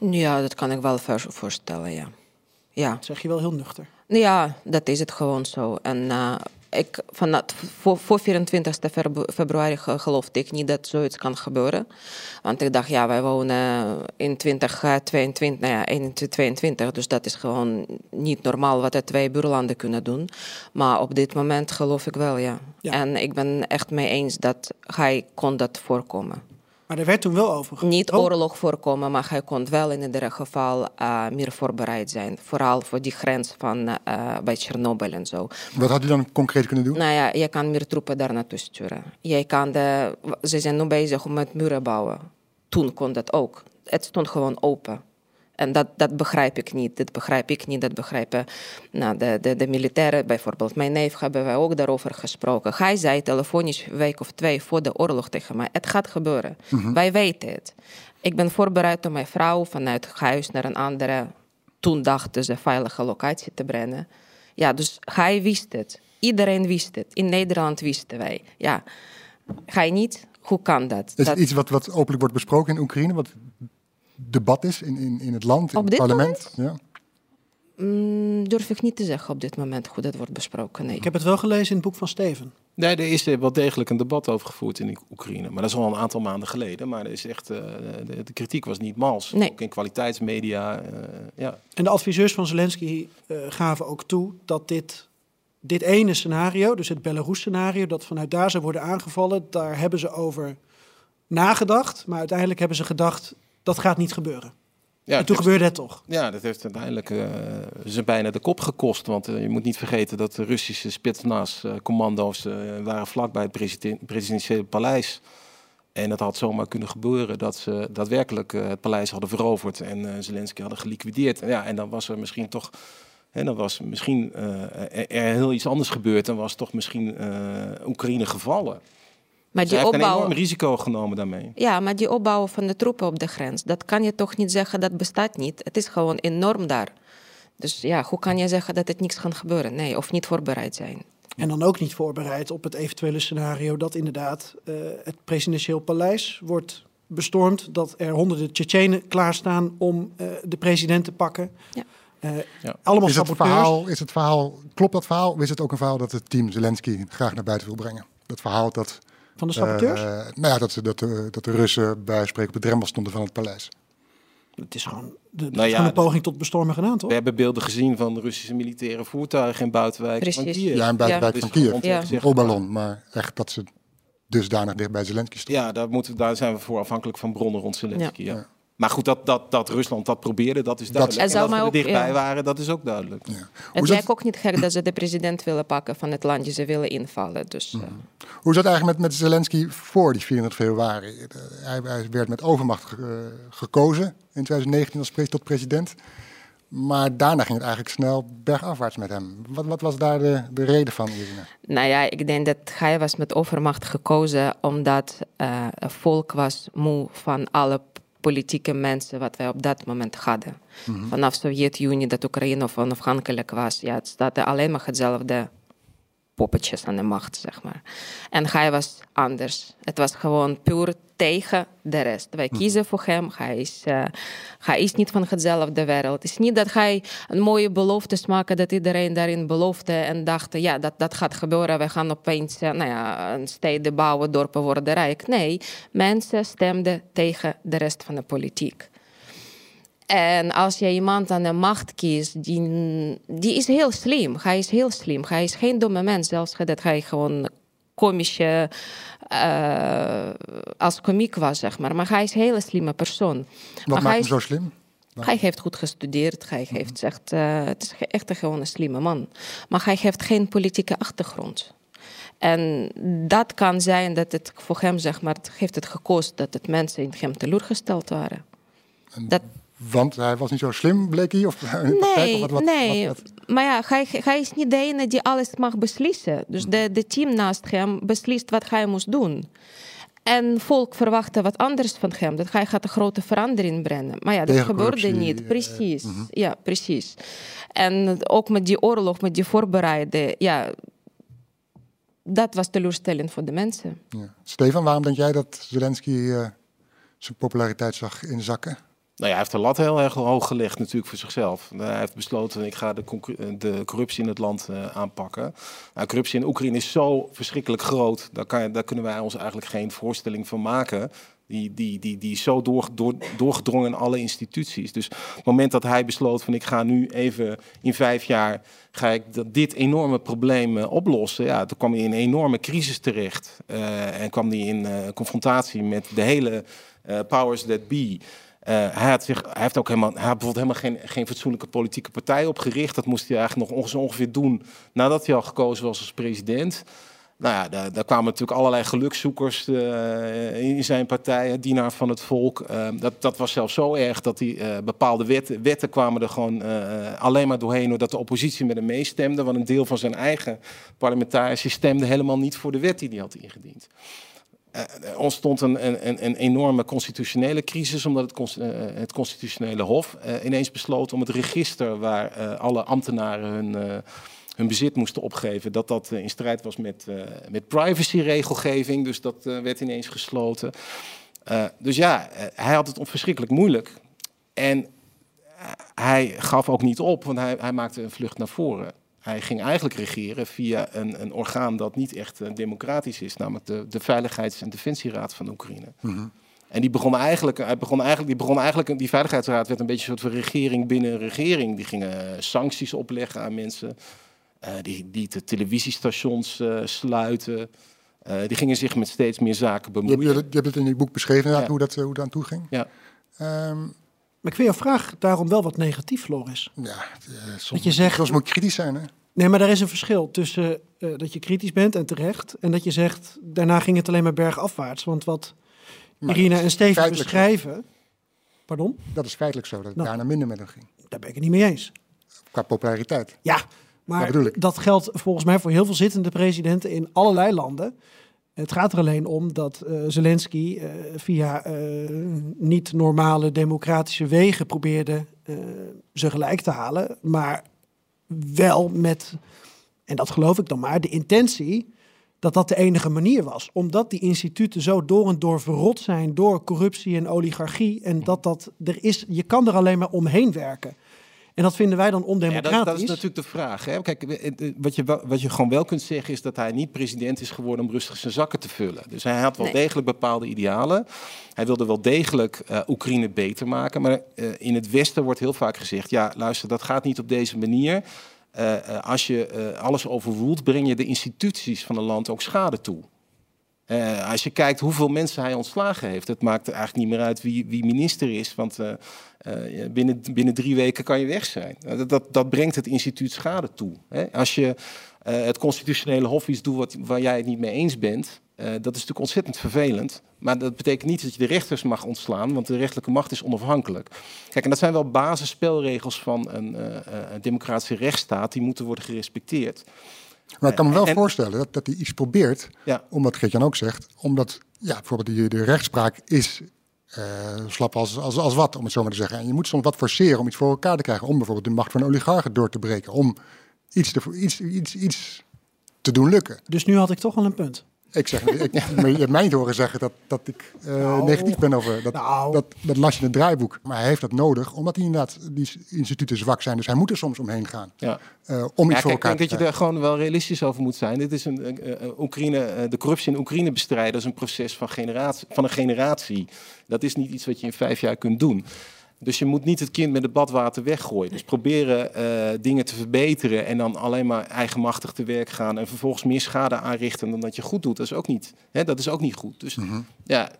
Ja, dat kan ik wel voorstellen, ja. Ja. Dat zeg je wel heel nuchter. Ja, dat is het gewoon zo. En uh, ik, van, voor, voor 24 februari geloofde ik niet dat zoiets kan gebeuren. Want ik dacht, ja, wij wonen in 2022, nou ja, 2022, dus dat is gewoon niet normaal wat de twee buurlanden kunnen doen. Maar op dit moment geloof ik wel, ja. ja. En ik ben echt mee eens dat hij kon dat voorkomen. Maar er werd toen wel over. Niet oh. oorlog voorkomen, maar hij kon wel in ieder geval uh, meer voorbereid zijn. Vooral voor die grens van uh, bij Tsjernobyl en zo. Wat had hij dan concreet kunnen doen? Nou ja, je kan meer troepen daar naartoe sturen. Je kan de, ze zijn nu bezig om met muren bouwen. Toen kon dat ook. Het stond gewoon open. En dat, dat begrijp ik niet. Dat begrijp ik niet. Dat begrijpen nou, de, de, de militairen, bijvoorbeeld. Mijn neef hebben wij ook daarover gesproken. Hij zei telefonisch een week of twee voor de oorlog tegen mij: Het gaat gebeuren. Mhm. Wij weten het. Ik ben voorbereid om mijn vrouw vanuit huis naar een andere, toen dachten ze, veilige locatie te brengen. Ja, dus hij wist het. Iedereen wist het. In Nederland wisten wij. Ja, hij niet? Hoe kan dat? Is het iets wat, wat openlijk wordt besproken in Oekraïne? Wat debat is in, in, in het land, in het parlement? Ja. Mm, durf ik niet te zeggen op dit moment hoe dat wordt besproken. Nee. Ik heb het wel gelezen in het boek van Steven. Nee, er is wel degelijk een debat over gevoerd in Oekraïne. Maar dat is al een aantal maanden geleden. Maar er is echt, uh, de, de, kritiek was niet mals. Nee. Ook in kwaliteitsmedia. Uh, ja. En de adviseurs van Zelensky uh, gaven ook toe dat dit, dit ene scenario, dus het Belarus-scenario, dat vanuit daar zou worden aangevallen, daar hebben ze over nagedacht. Maar uiteindelijk hebben ze gedacht, dat gaat niet gebeuren. Ja, en toen gebeurde het toch? Ja, dat heeft uiteindelijk uh, ze bijna de kop gekost. Want uh, je moet niet vergeten dat de Russische Spetsnaz-commando's uh, waren vlakbij het president, presidentiële paleis. En het had zomaar kunnen gebeuren dat ze daadwerkelijk het paleis hadden veroverd en Zelensky hadden geliquideerd. Ja, en dan was er misschien toch en dan was misschien er, er, heel iets anders gebeurd en was toch misschien Oekraïne gevallen. Maar die opbouw... een enorm risico genomen daarmee. Ja, maar die opbouw van de troepen op de grens, dat kan je toch niet zeggen, dat bestaat niet. Het is gewoon enorm daar. Dus ja, hoe kan je zeggen dat het niks gaat gebeuren? Nee, of niet voorbereid zijn. En dan ook niet voorbereid op het eventuele scenario dat inderdaad uh, het presidentieel paleis wordt bestormd. Dat er honderden Tsjetsjenen klaarstaan om uh, de president te pakken. Ja. Uh, ja. Allemaal is het, verhaal, is het verhaal, klopt dat verhaal? Of is het ook een verhaal dat het team Zelensky graag naar buiten wil brengen? Dat verhaal dat van de saboteurs? Uh, nou ja, dat, dat, dat de Russen bij spreken op de drempel stonden van het paleis. Het is gewoon de, nou ja, een poging tot bestormen gedaan, toch? We hebben beelden gezien van Russische militaire voertuigen in buitenwijk Precies. van Kiev. Ja, in buitenwijk ja. van Kiev. Ja. Maar echt dat ze dusdanig dicht bij Zelensky stonden. Ja, daar, moeten, daar zijn we voor afhankelijk van bronnen rond Zelensky. Ja. Maar goed, dat, dat, dat Rusland dat probeerde, dat is duidelijk. Dat, en dat we er dichtbij waren, dat is ook duidelijk. Ja. Het lijkt ook niet gek dat ze de president willen pakken van het land, ze willen invallen. Dus, mm. uh. Hoe zat het eigenlijk met, met Zelensky voor die 24 februari? Hij, hij werd met overmacht ge, uh, gekozen in 2019 als pre tot president. Maar daarna ging het eigenlijk snel bergafwaarts met hem. Wat, wat was daar de, de reden van, Irina? Nou ja, ik denk dat hij was met overmacht gekozen omdat uh, het volk was moe van alle politieke mensen wat wij op dat moment hadden. Mm -hmm. Vanaf Sovjet-Unie dat Oekraïne onafhankelijk was, ja, het staat alleen maar hetzelfde poppetjes aan de macht, zeg maar. En hij was anders. Het was gewoon puur tegen de rest. Wij kiezen voor hem. Hij is, uh, hij is niet van hetzelfde wereld. Het is niet dat hij een mooie beloftes maakte, dat iedereen daarin beloofde en dacht, ja, dat, dat gaat gebeuren. We gaan opeens uh, nou ja, een steden bouwen, dorpen worden rijk. Nee, mensen stemden tegen de rest van de politiek. En als je iemand aan de macht kiest, die, die is heel slim. Hij is heel slim. Hij is geen domme mens, zelfs dat hij gewoon komische, uh, als komiek was, zeg maar. Maar hij is een hele slimme persoon. Wat maar maakt hij hem is, zo slim? Hij heeft goed gestudeerd. Hij heeft echt, uh, het is echt een gewoon een slimme man. Maar hij heeft geen politieke achtergrond. En dat kan zijn dat het voor hem, zeg maar, het heeft het gekost dat het mensen in hem teleurgesteld waren. Dat, want hij was niet zo slim, bleek hij? Of, in de praktijk, Nee, of wat, wat, nee. wat- maar ja, hij, hij is niet de ene die alles mag beslissen. Dus de, de team naast hem beslist wat hij moest doen. En volk verwachtte wat anders van hem. Dat hij gaat een grote verandering brengen. Maar ja, dat Tegen gebeurde corruptie, niet. eh, Precies. Ja, precies. En ook met die oorlog, met die voorbereiden. Ja, dat was teleurstellend voor de mensen. ja. Stefan, waarom denk jij dat Zelensky eh, zijn populariteit zag inzakken? Nou ja, hij heeft de lat heel erg hoog gelegd natuurlijk voor zichzelf. Uh, Hij heeft besloten, ik ga de, concur- de corruptie in het land uh, aanpakken. Nou, corruptie in Oekraïne is zo verschrikkelijk groot. Daar, kan daar kunnen wij ons eigenlijk geen voorstelling van maken. Die, die, die, die is zo door, door, doorgedrongen in alle instituties. Dus het moment dat hij besloot van ik ga nu even in vijf jaar ga ik dit enorme probleem oplossen. Ja, toen kwam hij in een enorme crisis terecht. En kwam hij in confrontatie met de hele powers that be. Uh, hij, had zich, heeft ook helemaal, hij had bijvoorbeeld helemaal geen, geen fatsoenlijke politieke partij opgericht. Dat moest hij eigenlijk nog ongeveer doen nadat hij al gekozen was als president. Nou ja, daar, daar kwamen natuurlijk allerlei gelukzoekers uh, in zijn partij, dienaar van het volk. Uh, dat, dat was zelfs zo erg dat die bepaalde wetten, wetten kwamen er gewoon alleen maar doorheen doordat de oppositie met hem meestemde. Want een deel van zijn eigen parlementariërs stemde helemaal niet voor de wet die hij had ingediend. Er ontstond een, een, een, enorme constitutionele crisis, omdat het, uh, het constitutionele hof ineens besloot om het register waar alle ambtenaren hun, hun bezit moesten opgeven, dat dat in strijd was met, met privacyregelgeving. Dus dat werd ineens gesloten. dus ja, hij had het verschrikkelijk moeilijk. En hij gaf ook niet op, want hij, hij maakte een vlucht naar voren hij ging eigenlijk regeren via een, een orgaan dat niet echt uh, democratisch is, namelijk de, de Veiligheids- en Defensieraad van Oekraïne. Mm -hmm. En die begon eigenlijk, hij begon eigenlijk, die begon eigenlijk, die Veiligheidsraad werd een beetje een soort van regering binnen een regering. Die gingen sancties opleggen aan mensen, uh, die, die de televisiestations uh, sluiten. die gingen zich met steeds meer zaken bemoeien. Je hebt, je hebt het in je boek beschreven, ja. hoe, dat, hoe dat aan toe ging. Ja. Um, maar ik vind jouw vraag daarom wel wat negatief, Floris. Ja, uh, soms, dat je zegt, soms moet kritisch zijn. Hè? Nee, maar er is een verschil tussen uh, dat je kritisch bent en terecht. En dat je zegt, daarna ging het alleen maar bergafwaarts. Want wat maar Irina en Steven beschrijven... Zo. Pardon? Dat is feitelijk zo, dat het nou, daarna minder met hem ging. Daar ben ik het niet mee eens. Qua populariteit. Ja, maar dat geldt volgens mij voor heel veel zittende presidenten in allerlei landen. Het gaat er alleen om dat uh, Zelensky uh, via uh, niet normale democratische wegen probeerde ze gelijk te halen. Maar wel met, en dat geloof ik dan maar, de intentie dat dat de enige manier was. Omdat die instituten zo door en door verrot zijn door corruptie en oligarchie. En dat dat er is, je kan er alleen maar omheen werken. En dat vinden wij dan ondemocratisch. Ja, dat, dat, is natuurlijk de vraag. Hè? Kijk, wat je, wat je gewoon wel kunt zeggen is dat hij niet president is geworden om rustig zijn zakken te vullen. Dus hij had wel nee. degelijk bepaalde idealen. Hij wilde wel degelijk uh, Oekraïne beter maken. Maar uh, in het Westen wordt heel vaak gezegd: ja, luister, dat gaat niet op deze manier. Uh, als je alles overroelt, breng je de instituties van een land ook schade toe. Uh, als je kijkt hoeveel mensen hij ontslagen heeft, het maakt eigenlijk niet meer uit wie, wie minister is, want uh, uh, binnen, binnen drie weken kan je weg zijn. Dat, dat, brengt het instituut schade toe. Hè? Als je het constitutionele hof iets doet waar jij het niet mee eens bent, Eh, dat is natuurlijk ontzettend vervelend. Maar dat betekent niet dat je de rechters mag ontslaan, want de rechterlijke macht is onafhankelijk. Kijk, en dat zijn wel basisspelregels van een, een democratische rechtsstaat, die moeten worden gerespecteerd. Maar ik kan me wel En- voorstellen dat, dat hij iets probeert, Ja. omdat Geert-Jan ook zegt, omdat ja, bijvoorbeeld die, de rechtspraak is eh, slap als, als, als wat, om het zo maar te zeggen. En je moet soms wat forceren om iets voor elkaar te krijgen, om bijvoorbeeld de macht van oligarchen door te breken, om iets te, iets, iets, iets te doen lukken. Dus nu had ik toch wel een punt. Ik zeg, ik, je hebt mij niet horen zeggen dat, dat ik eh, negatief ben over dat, Nou. dat, dat las je in het draaiboek. Maar hij heeft dat nodig, omdat hij inderdaad die instituten zwak zijn. Dus hij moet er soms omheen gaan Ja. eh, om iets Ja, voor kijk, elkaar ik denk te dat je er gewoon wel realistisch over moet zijn. Dit is een, Oekraïne, eh, de corruptie in Oekraïne bestrijden is een proces van, generatie, van een generatie. Dat is niet iets wat je in vijf jaar kunt doen. Dus je moet niet het kind met het badwater weggooien. Dus proberen eh, dingen te verbeteren en dan alleen maar eigenmachtig te werk gaan en vervolgens meer schade aanrichten dan dat je goed doet. Dat is ook niet, hè, dat is ook niet goed. Dus Mhm. ja,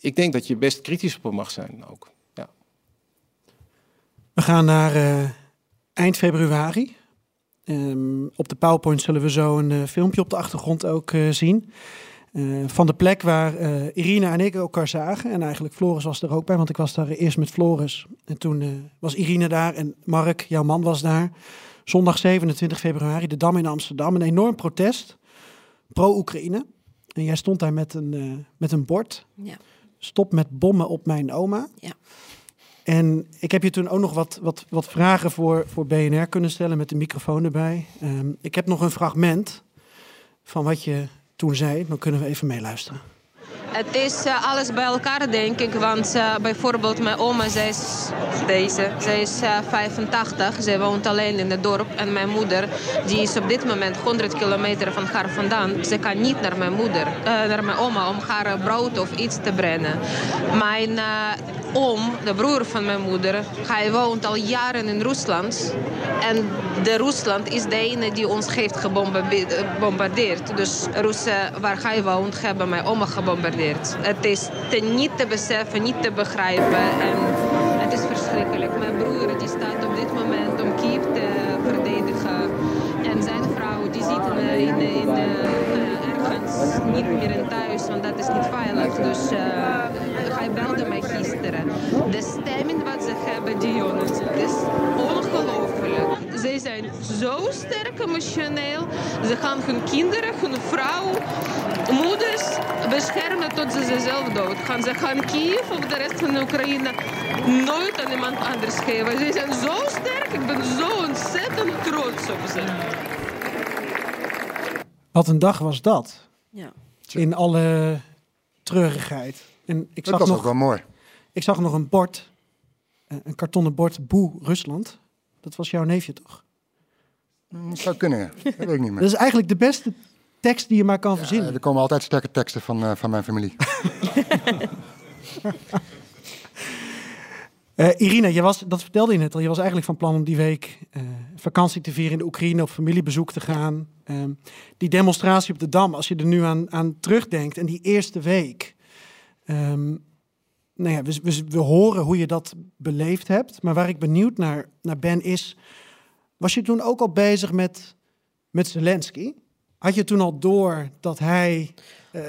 ik denk dat je best kritisch op hem mag zijn ook. Ja. We gaan naar eh, eind februari. Ehm, op de PowerPoint zullen we zo een eh, filmpje op de achtergrond ook eh, zien. Eh, van de plek waar eh, Irina en ik elkaar zagen. En eigenlijk Floris was er ook bij, want ik was daar eerst met Floris. En toen eh, was Irina daar en Mark, jouw man, was daar. Zondag 27 februari, de Dam in Amsterdam. Een enorm protest, pro-Oekraïne. En jij stond daar met een, met een bord. Ja. Stop met bommen op mijn oma. Ja. En ik heb je toen ook nog wat, wat, wat vragen voor, voor BNR kunnen stellen met de microfoon erbij. Ehm, ik heb nog een fragment van wat je toen zei. Dan kunnen we even meeluisteren. Het is eh, alles bij elkaar, denk ik. Want eh, bijvoorbeeld mijn oma, zij is deze. Zij is eh, 85. Zij woont alleen in het dorp. En mijn moeder, die is op dit moment 100 kilometer van haar vandaan. Ze kan niet naar mijn moeder, eh, naar mijn oma, om haar eh, brood of iets te brengen. Mijn eh, oom, de broer van mijn moeder, hij woont al jaren in Rusland. En de Rusland is de ene die ons heeft gebombardeerd. Dus Russen waar hij woont, hebben mijn oma gebombardeerd. Het is te niet te beseffen, niet te begrijpen. En het is verschrikkelijk. Mijn broer die staat op dit moment om Kiev te verdedigen. En zijn vrouw die zit in, in, in, eh, ergens niet meer in thuis, want dat is niet veilig. Dus eh, hij belde mij die jongens, het is ongelooflijk. Zij zijn zo sterk emotioneel. Ze gaan hun kinderen, hun vrouw, moeders beschermen tot ze zichzelf doodgaan. Ze gaan Kiev of de rest van de Oekraïne nooit aan iemand anders geven. Ze zijn zo sterk. Ik ben zo ontzettend trots op ze. Wat een dag was dat. Ja. In alle treurigheid. En ik Dat zag, was ook nog, wel mooi. ik zag nog een bord. Eh, Een kartonnen bord. Boe, Rusland. Dat was jouw neefje toch? Mm, zou kunnen, ja. dat weet ik niet Dat meer. is eigenlijk de beste tekst die je maar kan Ja, verzinnen. er komen altijd sterke teksten van, eh, van mijn familie. Eh, Irina, je was, dat vertelde je net al. Je was eigenlijk van plan om die week vakantie te vieren in de Oekraïne, op familiebezoek te gaan. Ehm, die demonstratie op de Dam, als je er nu aan, aan terugdenkt en die eerste week. ehm, nou ja, we, we, we horen hoe je dat beleefd hebt. Maar waar ik benieuwd naar, naar ben is, was je toen ook al bezig met, met Zelensky? Had je toen al door dat hij eh,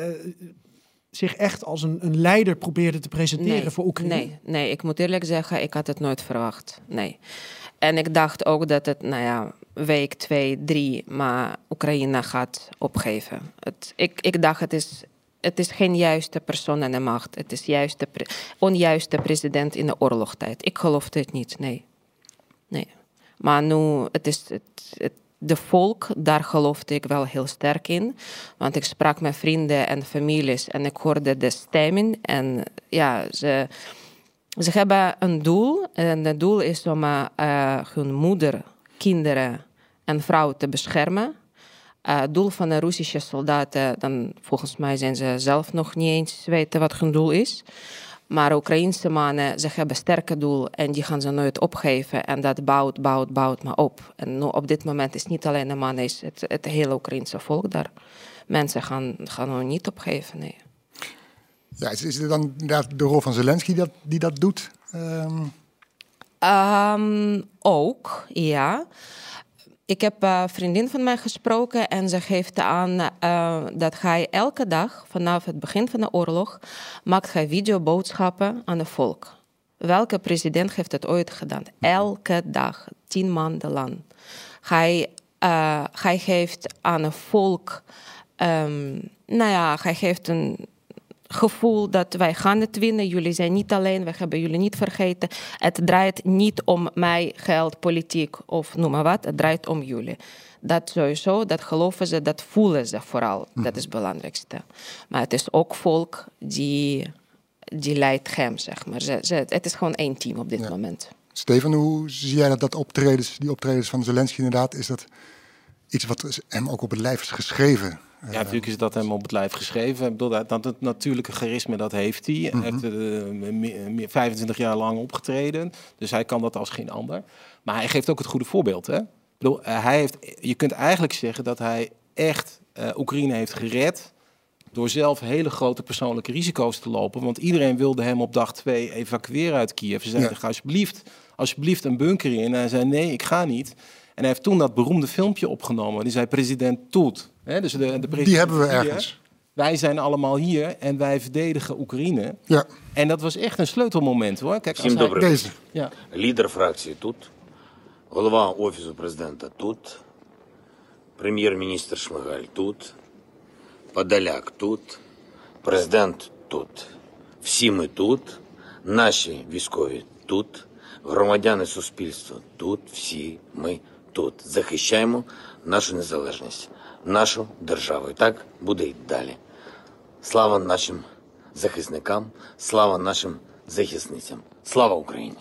zich echt als een, een leider probeerde te presenteren Nee, voor Oekraïne? Nee, nee, ik moet eerlijk zeggen, ik had het nooit verwacht. Nee. En ik dacht ook dat het, nou ja, week twee, drie, maar Oekraïne gaat opgeven. Het, ik, ik dacht, het is, het is geen juiste persoon aan de macht. Het is juist de pre- onjuiste president in de oorlogstijd. Ik geloofde het niet, nee. Nee. Maar nu, het is het, het, de volk, daar geloofde ik wel heel sterk in. Want ik sprak met vrienden en families en ik hoorde de stemmen. En ja, ze, ze hebben een doel. En het doel is om eh, hun moeder, kinderen en vrouwen te beschermen. Eh, Het doel van de Russische soldaten, dan volgens mij zijn ze zelf nog niet eens weten wat hun doel is. Maar Oekraïnse mannen, ze hebben een sterke doel en die gaan ze nooit opgeven. En dat bouwt, bouwt, bouwt maar op. En nu, op dit moment is niet alleen de mannen, is het, het hele Oekraïnse volk daar. Mensen gaan, gaan nog niet opgeven, nee. Ja, is, het dan inderdaad de rol van Zelensky dat, die dat doet? Ehm, Ehm, ook, ja. Ik heb een vriendin van mij gesproken en ze geeft aan uh, dat hij elke dag vanaf het begin van de oorlog maakt hij videoboodschappen aan het volk. Welke president heeft het ooit gedaan? Elke dag, tien maanden lang. Hij, uh, hij geeft aan het volk, um, nou ja, hij geeft een gevoel dat wij gaan het winnen. Jullie zijn niet alleen, we hebben jullie niet vergeten. Het draait niet om mij, geld, politiek of noem maar wat. Het draait om jullie. Dat sowieso, dat geloven ze, dat voelen ze vooral. Dat is het belangrijkste. Maar het is ook volk die, die leidt hem, zeg maar. Ze, ze, het is gewoon één team op dit Ja. moment. Steven, hoe zie jij dat, dat optredens, die optredens van Zelensky inderdaad, is dat iets wat hem ook op het lijf is geschreven? Ja, natuurlijk is dat hem op het lijf geschreven. Ik bedoel, dat, dat het natuurlijke charisma, dat heeft hij. Hij heeft eh, me- me- 25 jaar lang opgetreden. Dus hij kan dat als geen ander. Maar hij geeft ook het goede voorbeeld. Hè? Ik bedoel, eh, hij heeft, je kunt eigenlijk zeggen dat hij echt eh, Oekraïne heeft gered... door zelf hele grote persoonlijke risico's te lopen. Want iedereen wilde hem op dag twee evacueren uit Kiev. Ze zeiden, Ja. ga alsjeblieft, alsjeblieft een bunker in. En hij zei, nee, ik ga niet En hij heeft toen dat beroemde filmpje opgenomen. Die zei, president Toet. Hè, dus de, de president Die hebben we hier. ergens. Wij zijn allemaal hier en wij verdedigen Oekraïne. Ja, En dat was echt een sleutelmoment hoor. Kijk, als Всім hij- добрий deze. Ja. Лідер фракції тут, голова Офісу президента тут, прем'єр-міністр Шмигаль тут, Подоляк тут, президент тут. Всі ми тут, наші військові тут, громадяни суспільства тут, всі ми тут. Захищаємо нашу незалежність, нашу державу. І так буде й далі. Слава нашим захисникам, слава нашим захисницям. Слава Україні!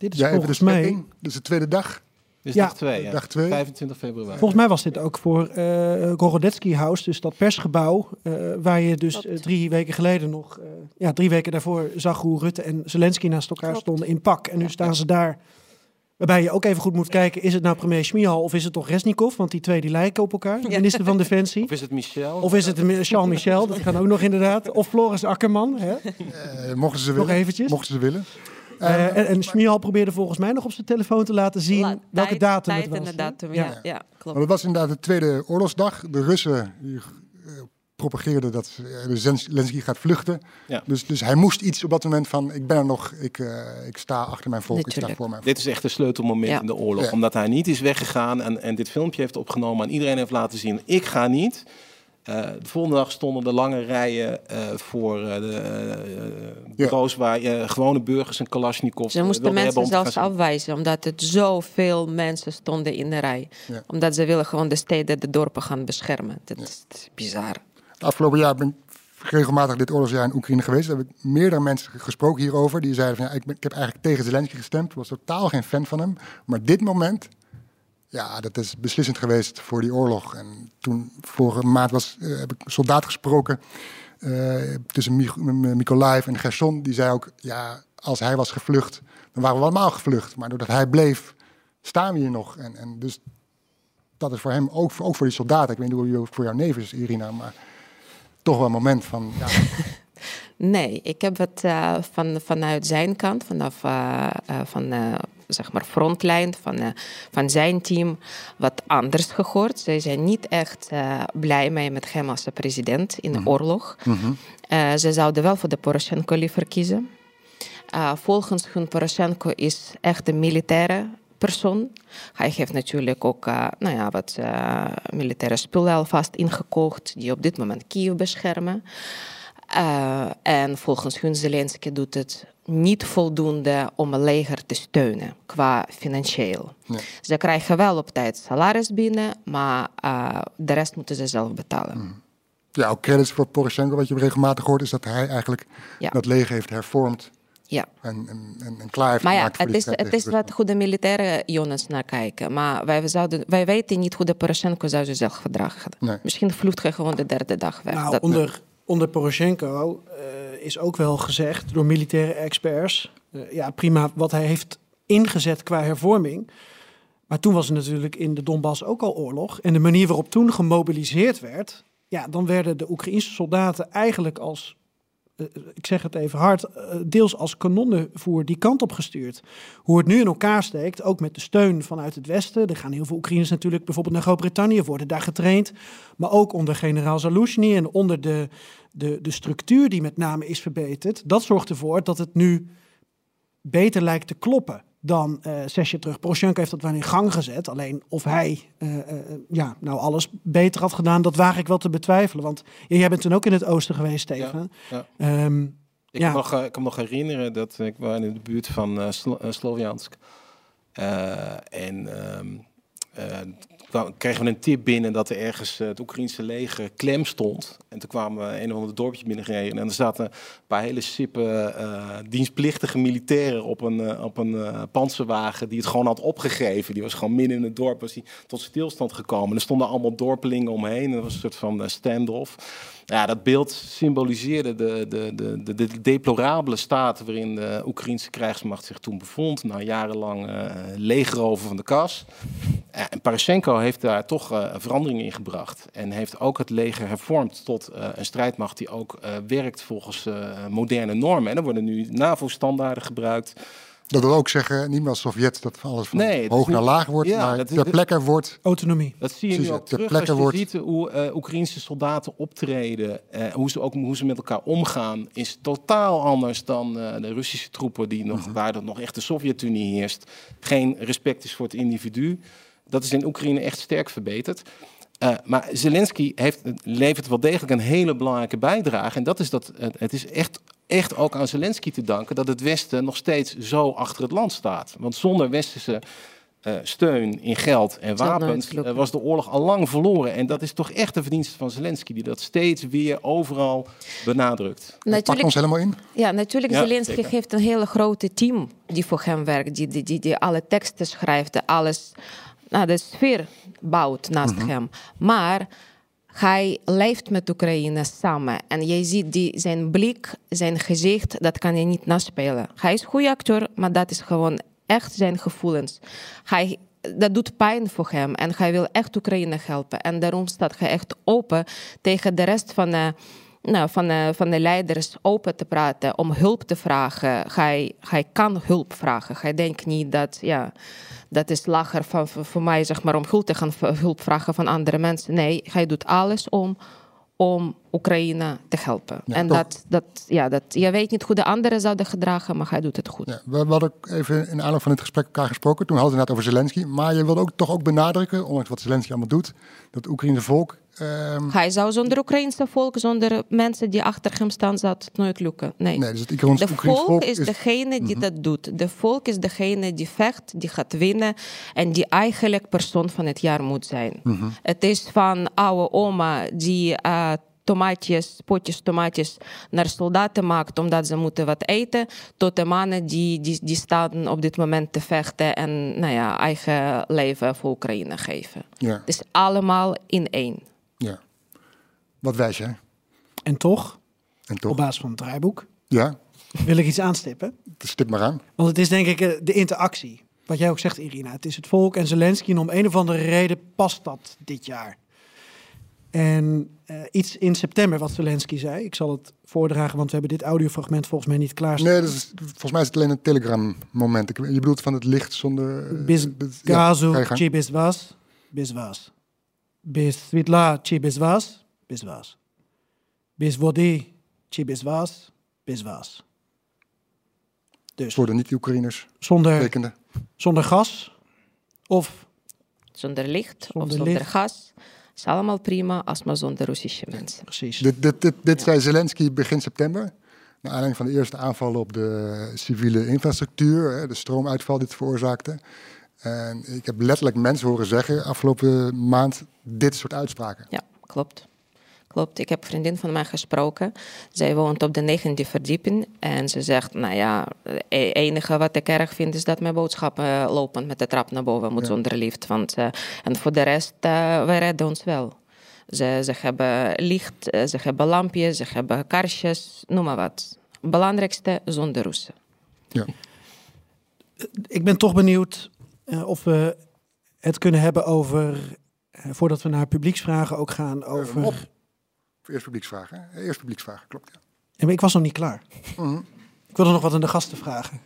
Dit is Ja, even de volgens mij... splitting. Dus de tweede dag. Dus Ja. dag 2. Ja. Dag twee. 25 februari. Volgens mij was dit ook voor eh Gorodetsky House, dus dat persgebouw, eh, waar je dus eh, drie weken geleden nog, eh, ja, drie weken daarvoor zag hoe Rutte en Zelensky naast elkaar Klopt. stonden in pak. En nu staan ze daar, waarbij je ook even goed moet kijken, is het nou premier Schmihal of is het toch Resnikov? Want die twee die lijken op elkaar, de minister van Defensie. Of is het Michel? Of is het de- Charles Michel, dat kan ook nog inderdaad. Of Floris Akkerman, hè? Eh, mochten ze nog willen. eventjes. Mochten ze willen. Eh, en en Schmihal probeerde volgens mij nog op zijn telefoon te laten zien La- welke tijd- datum tijd het was. en de datum, Ja. ja, ja, klopt. Maar dat was inderdaad de tweede oorlogsdag. De Russen die, eh, propageerden dat eh, de Zelensky gaat vluchten. Ja. Dus, dus hij moest iets op dat moment van, ik ben er nog, ik, eh, ik sta achter mijn volk, ik sta voor mijn volk. Dit is echt een sleutelmoment Ja. in de oorlog. Ja. Omdat hij niet is weggegaan en, en dit filmpje heeft opgenomen en iedereen heeft laten zien, ik ga niet. Eh, de volgende dag stonden er lange rijen eh, voor eh, de eh, bureaus waar eh, gewone burgers een Kalashnikov Ze eh, moesten mensen om zelfs gaan afwijzen, omdat het zoveel mensen stonden in de rij. Ja. Omdat ze willen gewoon de steden, de dorpen gaan beschermen. Dat is, dat Afgelopen jaar ben ik regelmatig dit oorlogsjaar in Oekraïne geweest. Daar heb ik meerdere mensen gesproken hierover. Die zeiden van, ja, ik, ik heb eigenlijk tegen Zelensky gestemd. Was totaal geen fan van hem. Maar dit moment, ja, dat is beslissend geweest voor die oorlog. En toen, vorige maand was, eh, heb ik een soldaat gesproken eh, tussen Mykolaiv en Gerson. Die zei ook, ja, als hij was gevlucht, dan waren we allemaal gevlucht. Maar doordat hij bleef, staan we hier nog. En, en dus dat is voor hem, ook, ook voor die soldaten. Ik weet niet hoe het voor jouw neef is, Irina, maar toch wel een moment van, ja, Nee, ik heb het eh, van, vanuit zijn kant, vanaf eh, eh, van, zeg maar frontlijn van, van zijn team, wat anders gehoord. Zij zijn niet echt blij mee met hem als president in de oorlog. Eh, ze zouden wel voor de Poroshenko liever kiezen. Volgens hun Poroshenko is echt een militaire persoon. Hij heeft natuurlijk ook eh, nou ja, wat eh, militaire spullen alvast ingekocht, die op dit moment Kiev beschermen. Eh, en volgens hun Zelensky doet het niet voldoende om een leger te steunen qua financieel. Nee. Ze krijgen wel op tijd salaris binnen, maar de rest moeten ze zelf betalen. ja, ook credits voor Poroshenko. Wat je regelmatig hoort, is dat hij eigenlijk Ja. dat leger heeft hervormd Ja. en, en, en, klaar heeft Maar ja, gemaakt voor het is, het is wat Rusland. hoe de militaire jongens naar kijken. Maar wij, zouden, wij weten niet hoe de Poroshenko zou zichzelf gedragen. Nee. Misschien vlucht hij gewoon de derde dag weg. Nou, Dat- onder, onder Poroshenko eh, is ook wel gezegd door militaire experts. eh, ja, prima wat hij heeft ingezet qua hervorming. Maar toen was er natuurlijk in de Donbass ook al oorlog. En de manier waarop toen gemobiliseerd werd. Ja, dan werden de Oekraïnse soldaten eigenlijk als ik zeg het even hard, eh, deels als kanonnenvoer die kant op gestuurd. Hoe het nu in elkaar steekt, ook met de steun vanuit het Westen. Er gaan heel veel Oekraïners natuurlijk bijvoorbeeld naar Groot-Brittannië, worden daar getraind. Maar ook onder generaal Zaluzhny en onder de, de, de structuur die met name is verbeterd. Dat zorgt ervoor dat het nu beter lijkt te kloppen dan uh, zes jaar terug. Poroshenko heeft dat wel in gang gezet. Alleen of hij uh, uh, ja, nou alles beter had gedaan, dat waag ik wel te betwijfelen. Want jij bent toen ook in het oosten geweest, Steven. Ja, ja. Um, ik, ja. Mag, ik kan me nog herinneren dat ik was in de buurt van Slo Sloviansk. en um, kregen we een tip binnen dat er ergens het Oekraïnse leger klem stond. En toen kwamen we een of ander dorpje binnengereden. En er zaten een paar hele sippe uh, dienstplichtige militairen op een, uh, op een uh, panzerwagen die het gewoon had opgegeven. Die was gewoon midden in het dorp, was die tot stilstand gekomen. er stonden allemaal dorpelingen omheen. Dat was een soort van standoff. Ja, dat beeld symboliseerde de, de, de, de, deplorabele staat waarin de Oekraïnse krijgsmacht zich toen bevond. Na jarenlang uh, legerover van de kas. en Poroshenko heeft daar toch uh, verandering in gebracht. En heeft ook het leger hervormd tot uh, een strijdmacht die ook werkt volgens moderne normen. En er worden nu NAVO-standaarden gebruikt. Dat wil ook zeggen, niet meer als Sovjet, dat alles van nee, hoog naar laag wordt, ja, maar ter plekke wordt... Autonomie. Dat zie je nu ook terug als je wordt... ziet hoe uh, Oekraïnse soldaten optreden, uh, hoe, ze ook, hoe ze met elkaar omgaan, is totaal anders dan uh, de Russische troepen, die nog, -hmm. waar dat nog echt de Sovjet-Unie heerst. Geen respect is voor het individu. Dat is in Oekraïne echt sterk verbeterd. Uh, maar Zelensky heeft, levert wel degelijk een hele belangrijke bijdrage. En dat is dat het is echt echt ook aan Zelensky te danken dat het Westen nog steeds zo achter het land staat. Want zonder westerse uh, steun in geld en wapens uh, was de oorlog al lang verloren. En dat is toch echt de verdienste van Zelensky, die dat steeds weer overal benadrukt. Dat pakt ons helemaal in. Ja, natuurlijk. Ja, Zelensky zeker. heeft een hele grote team die voor hem werkt, die, die, die, die alle teksten schrijft, alles, nou, de sfeer bouwt naast mm -hmm. hem. Maar hij leeft met Oekraïne samen. En je ziet die, zijn blik, zijn gezicht, dat kan je niet naspelen. Hij is een goede acteur, maar dat is gewoon echt zijn gevoelens. Hij, dat doet pijn voor hem en hij wil echt Oekraïne helpen. En daarom staat hij echt open tegen de rest van de, nou, van de, van de leiders open te praten, om hulp te vragen. Hij, hij kan hulp vragen. Hij denkt niet dat, ja dat is lager van, voor mij, zeg maar, om hulp te gaan hulp vragen van andere mensen. Nee, hij doet alles om, om Oekraïne te helpen. Ja, en dat, dat, ja, dat, je weet niet hoe de anderen zouden gedragen, maar hij doet het goed. Ja, we, hadden even in aanloop van het gesprek elkaar gesproken. Toen hadden we het over Zelensky. Maar je wilde ook toch ook benadrukken, ondanks wat Zelensky allemaal doet, dat het Oekraïnse volk Um, hij zou zonder Oekraïnse volk, zonder mensen die achter hem staan, zou het nooit lukken. Nee. nee dus het de volk, volk is, is, degene die -hmm. dat doet. De volk is degene die vecht, die gaat winnen en die eigenlijk persoon van het jaar moet zijn. -hmm. Het is van oude oma die uh, tomaatjes, potjes tomaatjes naar soldaten maakt omdat ze moeten wat eten, tot de mannen die, die, die staan op dit moment te vechten en nou ja, eigen leven voor Oekraïne geven. Ja. Dus allemaal in één. Wat wijs jij? En toch, en toch, op basis van het draaiboek, ja. wil ik iets aanstippen. Stip maar aan. Want het is denk ik eh, de interactie. Wat jij ook zegt, Irina. Het is het volk en Zelensky. En om een of andere reden past dat dit jaar. En uh, iets in september wat Zelensky zei. Ik zal het voordragen, want we hebben dit audiofragment volgens mij niet klaar. Nee, dat is, volgens mij is het alleen een Telegram-moment. Je bedoelt van het licht zonder... Uh, bis gazu, ja, was, bis was. Bis svitla, was, bis was. Bis vody. Dus. Voor de niet-Oekraïners. Zonder, zonder gas of... Zonder licht zonder of zonder licht. gas is allemaal prima, als maar zonder Russische mensen. Precies. Dit, dit, dit, dit zei Zelensky begin september. Naar aanleiding van de eerste aanvallen op de civiele infrastructuur, de stroomuitval die het veroorzaakte. En ik heb letterlijk mensen horen zeggen afgelopen maand dit soort uitspraken. Ja, klopt. Klopt, ik heb een vriendin van mij gesproken. Zij woont op de negende verdieping. En ze zegt, nou ja, het enige wat ik erg vind is dat mijn boodschappen lopen met de trap naar boven moet ja. zonder lift. Want, uh, en voor de rest, uh, wij redden ons wel. Ze, ze hebben licht, ze hebben lampjes, ze hebben kaarsjes, noem maar wat. Belangrijkste zonder Russen. Ja. Ik ben toch benieuwd of we het kunnen hebben over, voordat we naar publieksvragen ook gaan, over Eerst publieksvragen. Eerst publieksvragen, klopt ja. En ik was nog niet klaar. Mhm. Ik wilde nog wat aan de gasten vragen.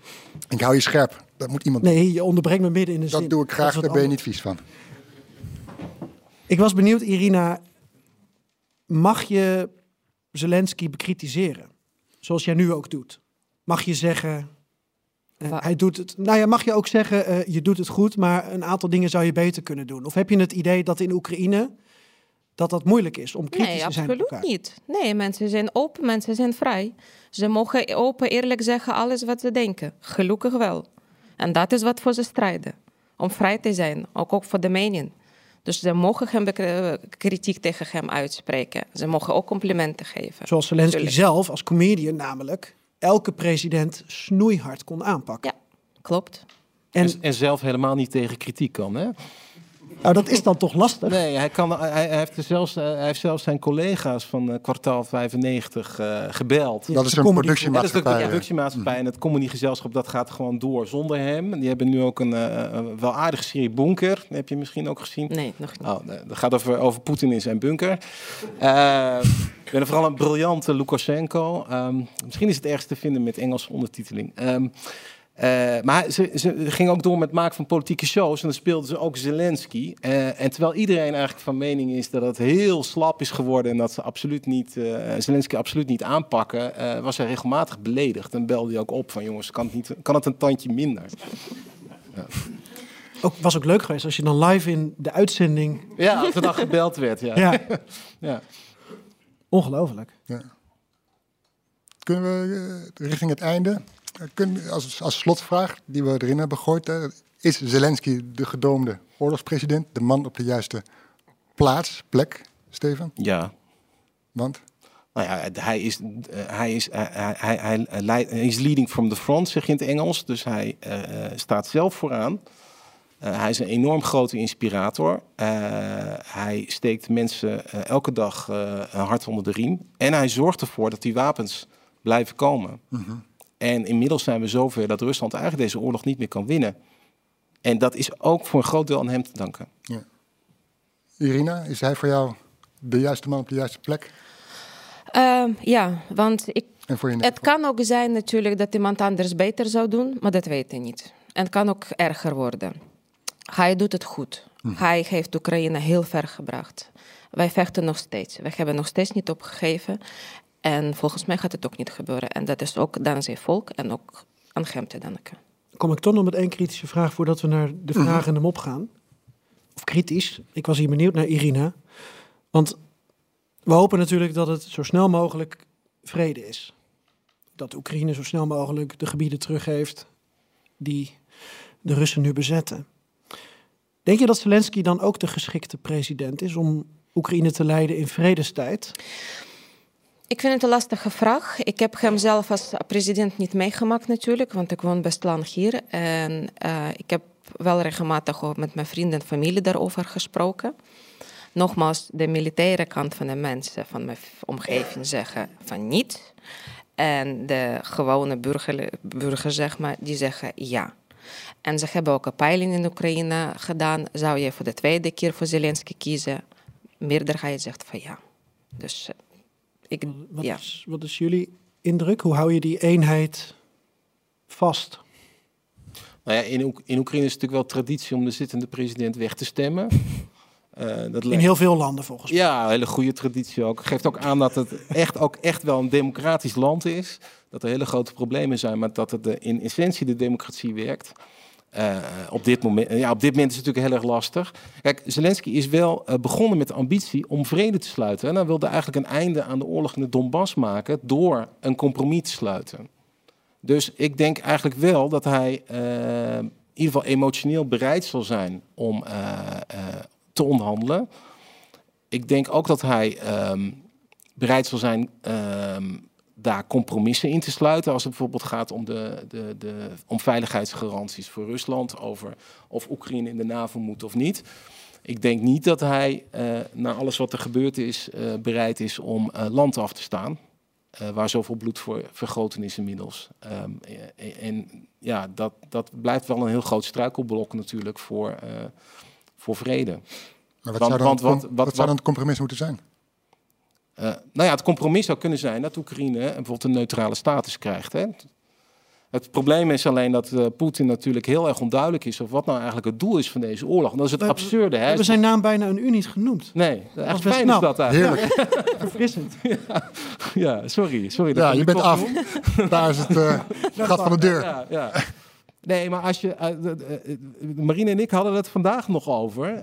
Ik hou je scherp. Dat moet iemand Nee, je onderbreekt me midden in de zin. Dat doe ik graag, daar ben je anders. niet vies van. Ik was benieuwd, Irina. Mag je Zelensky bekritiseren? Zoals jij nu ook doet. Mag je zeggen... eh, hij doet het. Nou ja, mag je ook zeggen, eh, je doet het goed, maar een aantal dingen zou je beter kunnen doen? Of heb je het idee dat in Oekraïne dat dat moeilijk is om kritisch Nee, te zijn op absoluut elkaar? niet. Nee, mensen zijn open, mensen zijn vrij. Ze mogen open, eerlijk zeggen alles wat ze denken. Gelukkig wel. En dat is wat voor ze strijden. Om vrij te zijn, ook, ook voor de mening. Dus ze mogen hem kritiek tegen hem uitspreken. Ze mogen ook complimenten geven. Zoals Zelensky zelf als comedian namelijk elke president snoeihard kon aanpakken. Ja, klopt. En En, en zelf helemaal niet tegen kritiek kan, hè? Nou, dat is dan toch lastig? Nee, hij, kan, hij, hij heeft zelfs, eh, hij heeft zelfs zijn collega's van eh, kwartaal 95 eh, gebeld. Dat is een Ja, dat is de productiemaatschappij. productiemaatschappij en het comedygezelschap dat gaat gewoon door zonder hem. Die hebben nu ook een eh, een wel aardige serie Bunker. Die heb je misschien ook gezien. Nee, nog niet. Oh, nee, dat gaat over, over Poetin in zijn bunker. Eh, ik ben vooral een briljante Lukashenko. Ehm, misschien is het ergst te vinden met Engelse ondertiteling. Ehm, eh, maar hij- ze, ze gingen ook door met het maken van politieke shows. En dan speelden ze ook Zelensky. Eh, en terwijl iedereen eigenlijk van mening is dat het heel slap is geworden... en dat ze absoluut niet, eh, Zelensky absoluut niet aanpakken... eh, was hij regelmatig beledigd. En belde hij ook op van... jongens, kan het, niet, kan het een tandje minder? Ook, was ook leuk geweest als je dan live in de uitzending... Ja, als er dan gebeld werd, ja. Ja, ja. ongelooflijk. Kunnen we eh, richting het einde? Eh, als, als slotvraag die we erin hebben gegooid. eh, is Zelensky de gedoomde oorlogspresident? De man op de juiste plaats, plek, Steven? ja. Want? Nou ja, hij is, eh, hij is, hij, hij, hij, hij leidt- hij is leading from the front, zeg je in het Engels. Dus hij eh, eh, staat zelf vooraan. Eh, hij is een enorm grote inspirator. Eh, hij steekt mensen eh, elke dag eh, een hart onder de riem. En hij zorgt ervoor dat die wapens blijven komen. En inmiddels zijn we zover dat Rusland eigenlijk deze oorlog niet meer kan winnen. En dat is ook voor een groot deel aan hem te danken. Irina, is hij voor jou de juiste man op de juiste plek? Ehm, ja, want ik En voor je Het kan ook zijn natuurlijk dat iemand anders beter zou doen, maar dat weten we niet. En het kan ook erger worden. Hij doet het goed. Hij heeft Oekraïne heel ver gebracht. Wij vechten nog steeds. We hebben nog steeds niet opgegeven. En volgens mij gaat het ook niet gebeuren. En dat is ook dankzij volk en ook aan hem te danken. Kom ik toch nog met één kritische vraag voordat we naar de vragen en de mop gaan. Of kritisch. Ik was hier benieuwd naar Irina. Want we hopen natuurlijk dat het zo snel mogelijk vrede is. Dat Oekraïne zo snel mogelijk de gebieden teruggeeft die de Russen nu bezetten. Denk je dat Zelensky dan ook de geschikte president is om Oekraïne te leiden in vredestijd? Ik vind het een lastige vraag. Ik heb hem zelf als president niet meegemaakt natuurlijk, want ik woon best lang hier. En eh, ik heb wel regelmatig met mijn vrienden en familie daarover gesproken. Nogmaals, de militaire kant van de mensen van mijn omgeving zeggen van niet. En de gewone burger, zeg maar, die zeggen ja. En ze hebben ook een peiling in Oekraïne gedaan. Zou je voor de tweede keer voor Zelensky kiezen? Meerderheid zegt van ja. Dus eh, ik, Wat, ja. is, wat is jullie indruk? Hoe hou je die eenheid vast? Nou ja, in, Oek- in Oekraïne is het natuurlijk wel traditie om de zittende president weg te stemmen. Eh, dat In heel veel landen volgens mij. Ja, een hele goede traditie ook. Geeft ook aan dat het echt, ook echt wel een democratisch land is. Dat er hele grote problemen zijn, maar dat het de, in essentie de democratie werkt. Eh, op, dit moment, ja, op dit moment is het natuurlijk heel erg lastig. Kijk, Zelensky is wel eh, begonnen met de ambitie om vrede te sluiten. En hij wilde eigenlijk een einde aan de oorlog in de Donbass maken door een compromis te sluiten. Dus ik denk eigenlijk wel dat hij eh, in ieder geval emotioneel bereid zal zijn om te onderhandelen. Ik denk ook dat hij ehm, bereid zal zijn ehm, daar compromissen in te sluiten. Als het bijvoorbeeld gaat om, de, de, de, om veiligheidsgaranties voor Rusland. Over of Oekraïne in de NAVO moet of niet. Ik denk niet dat hij, eh na alles wat er gebeurd is, eh, bereid is om eh, land af te staan. waar zoveel bloed voor vergoten is inmiddels. Ehm, eh, en ja, dat, dat blijft wel een heel groot struikelblok natuurlijk voor, voor vrede. Maar wat Want- zou dan, want wat- wat, wat- zou dan het compromis moeten zijn? Eh, nou ja, het compromis zou kunnen zijn dat Oekraïne bijvoorbeeld een neutrale status krijgt. Hè. Het probleem is alleen dat uh, Poetin natuurlijk heel erg onduidelijk is of wat nou eigenlijk het doel is van deze oorlog. En dat is het We- absurde. Hè? We hebben zijn naam bijna een uur niet genoemd. Nee, echt fijn is dat eigenlijk. Heerlijk. Verfrissend. Ja, sorry. sorry dat Ja, je bent af. Daar is het eh, gat van de deur. Ja, ja. Nee, maar als je. eh, Marine en ik hadden het vandaag nog over.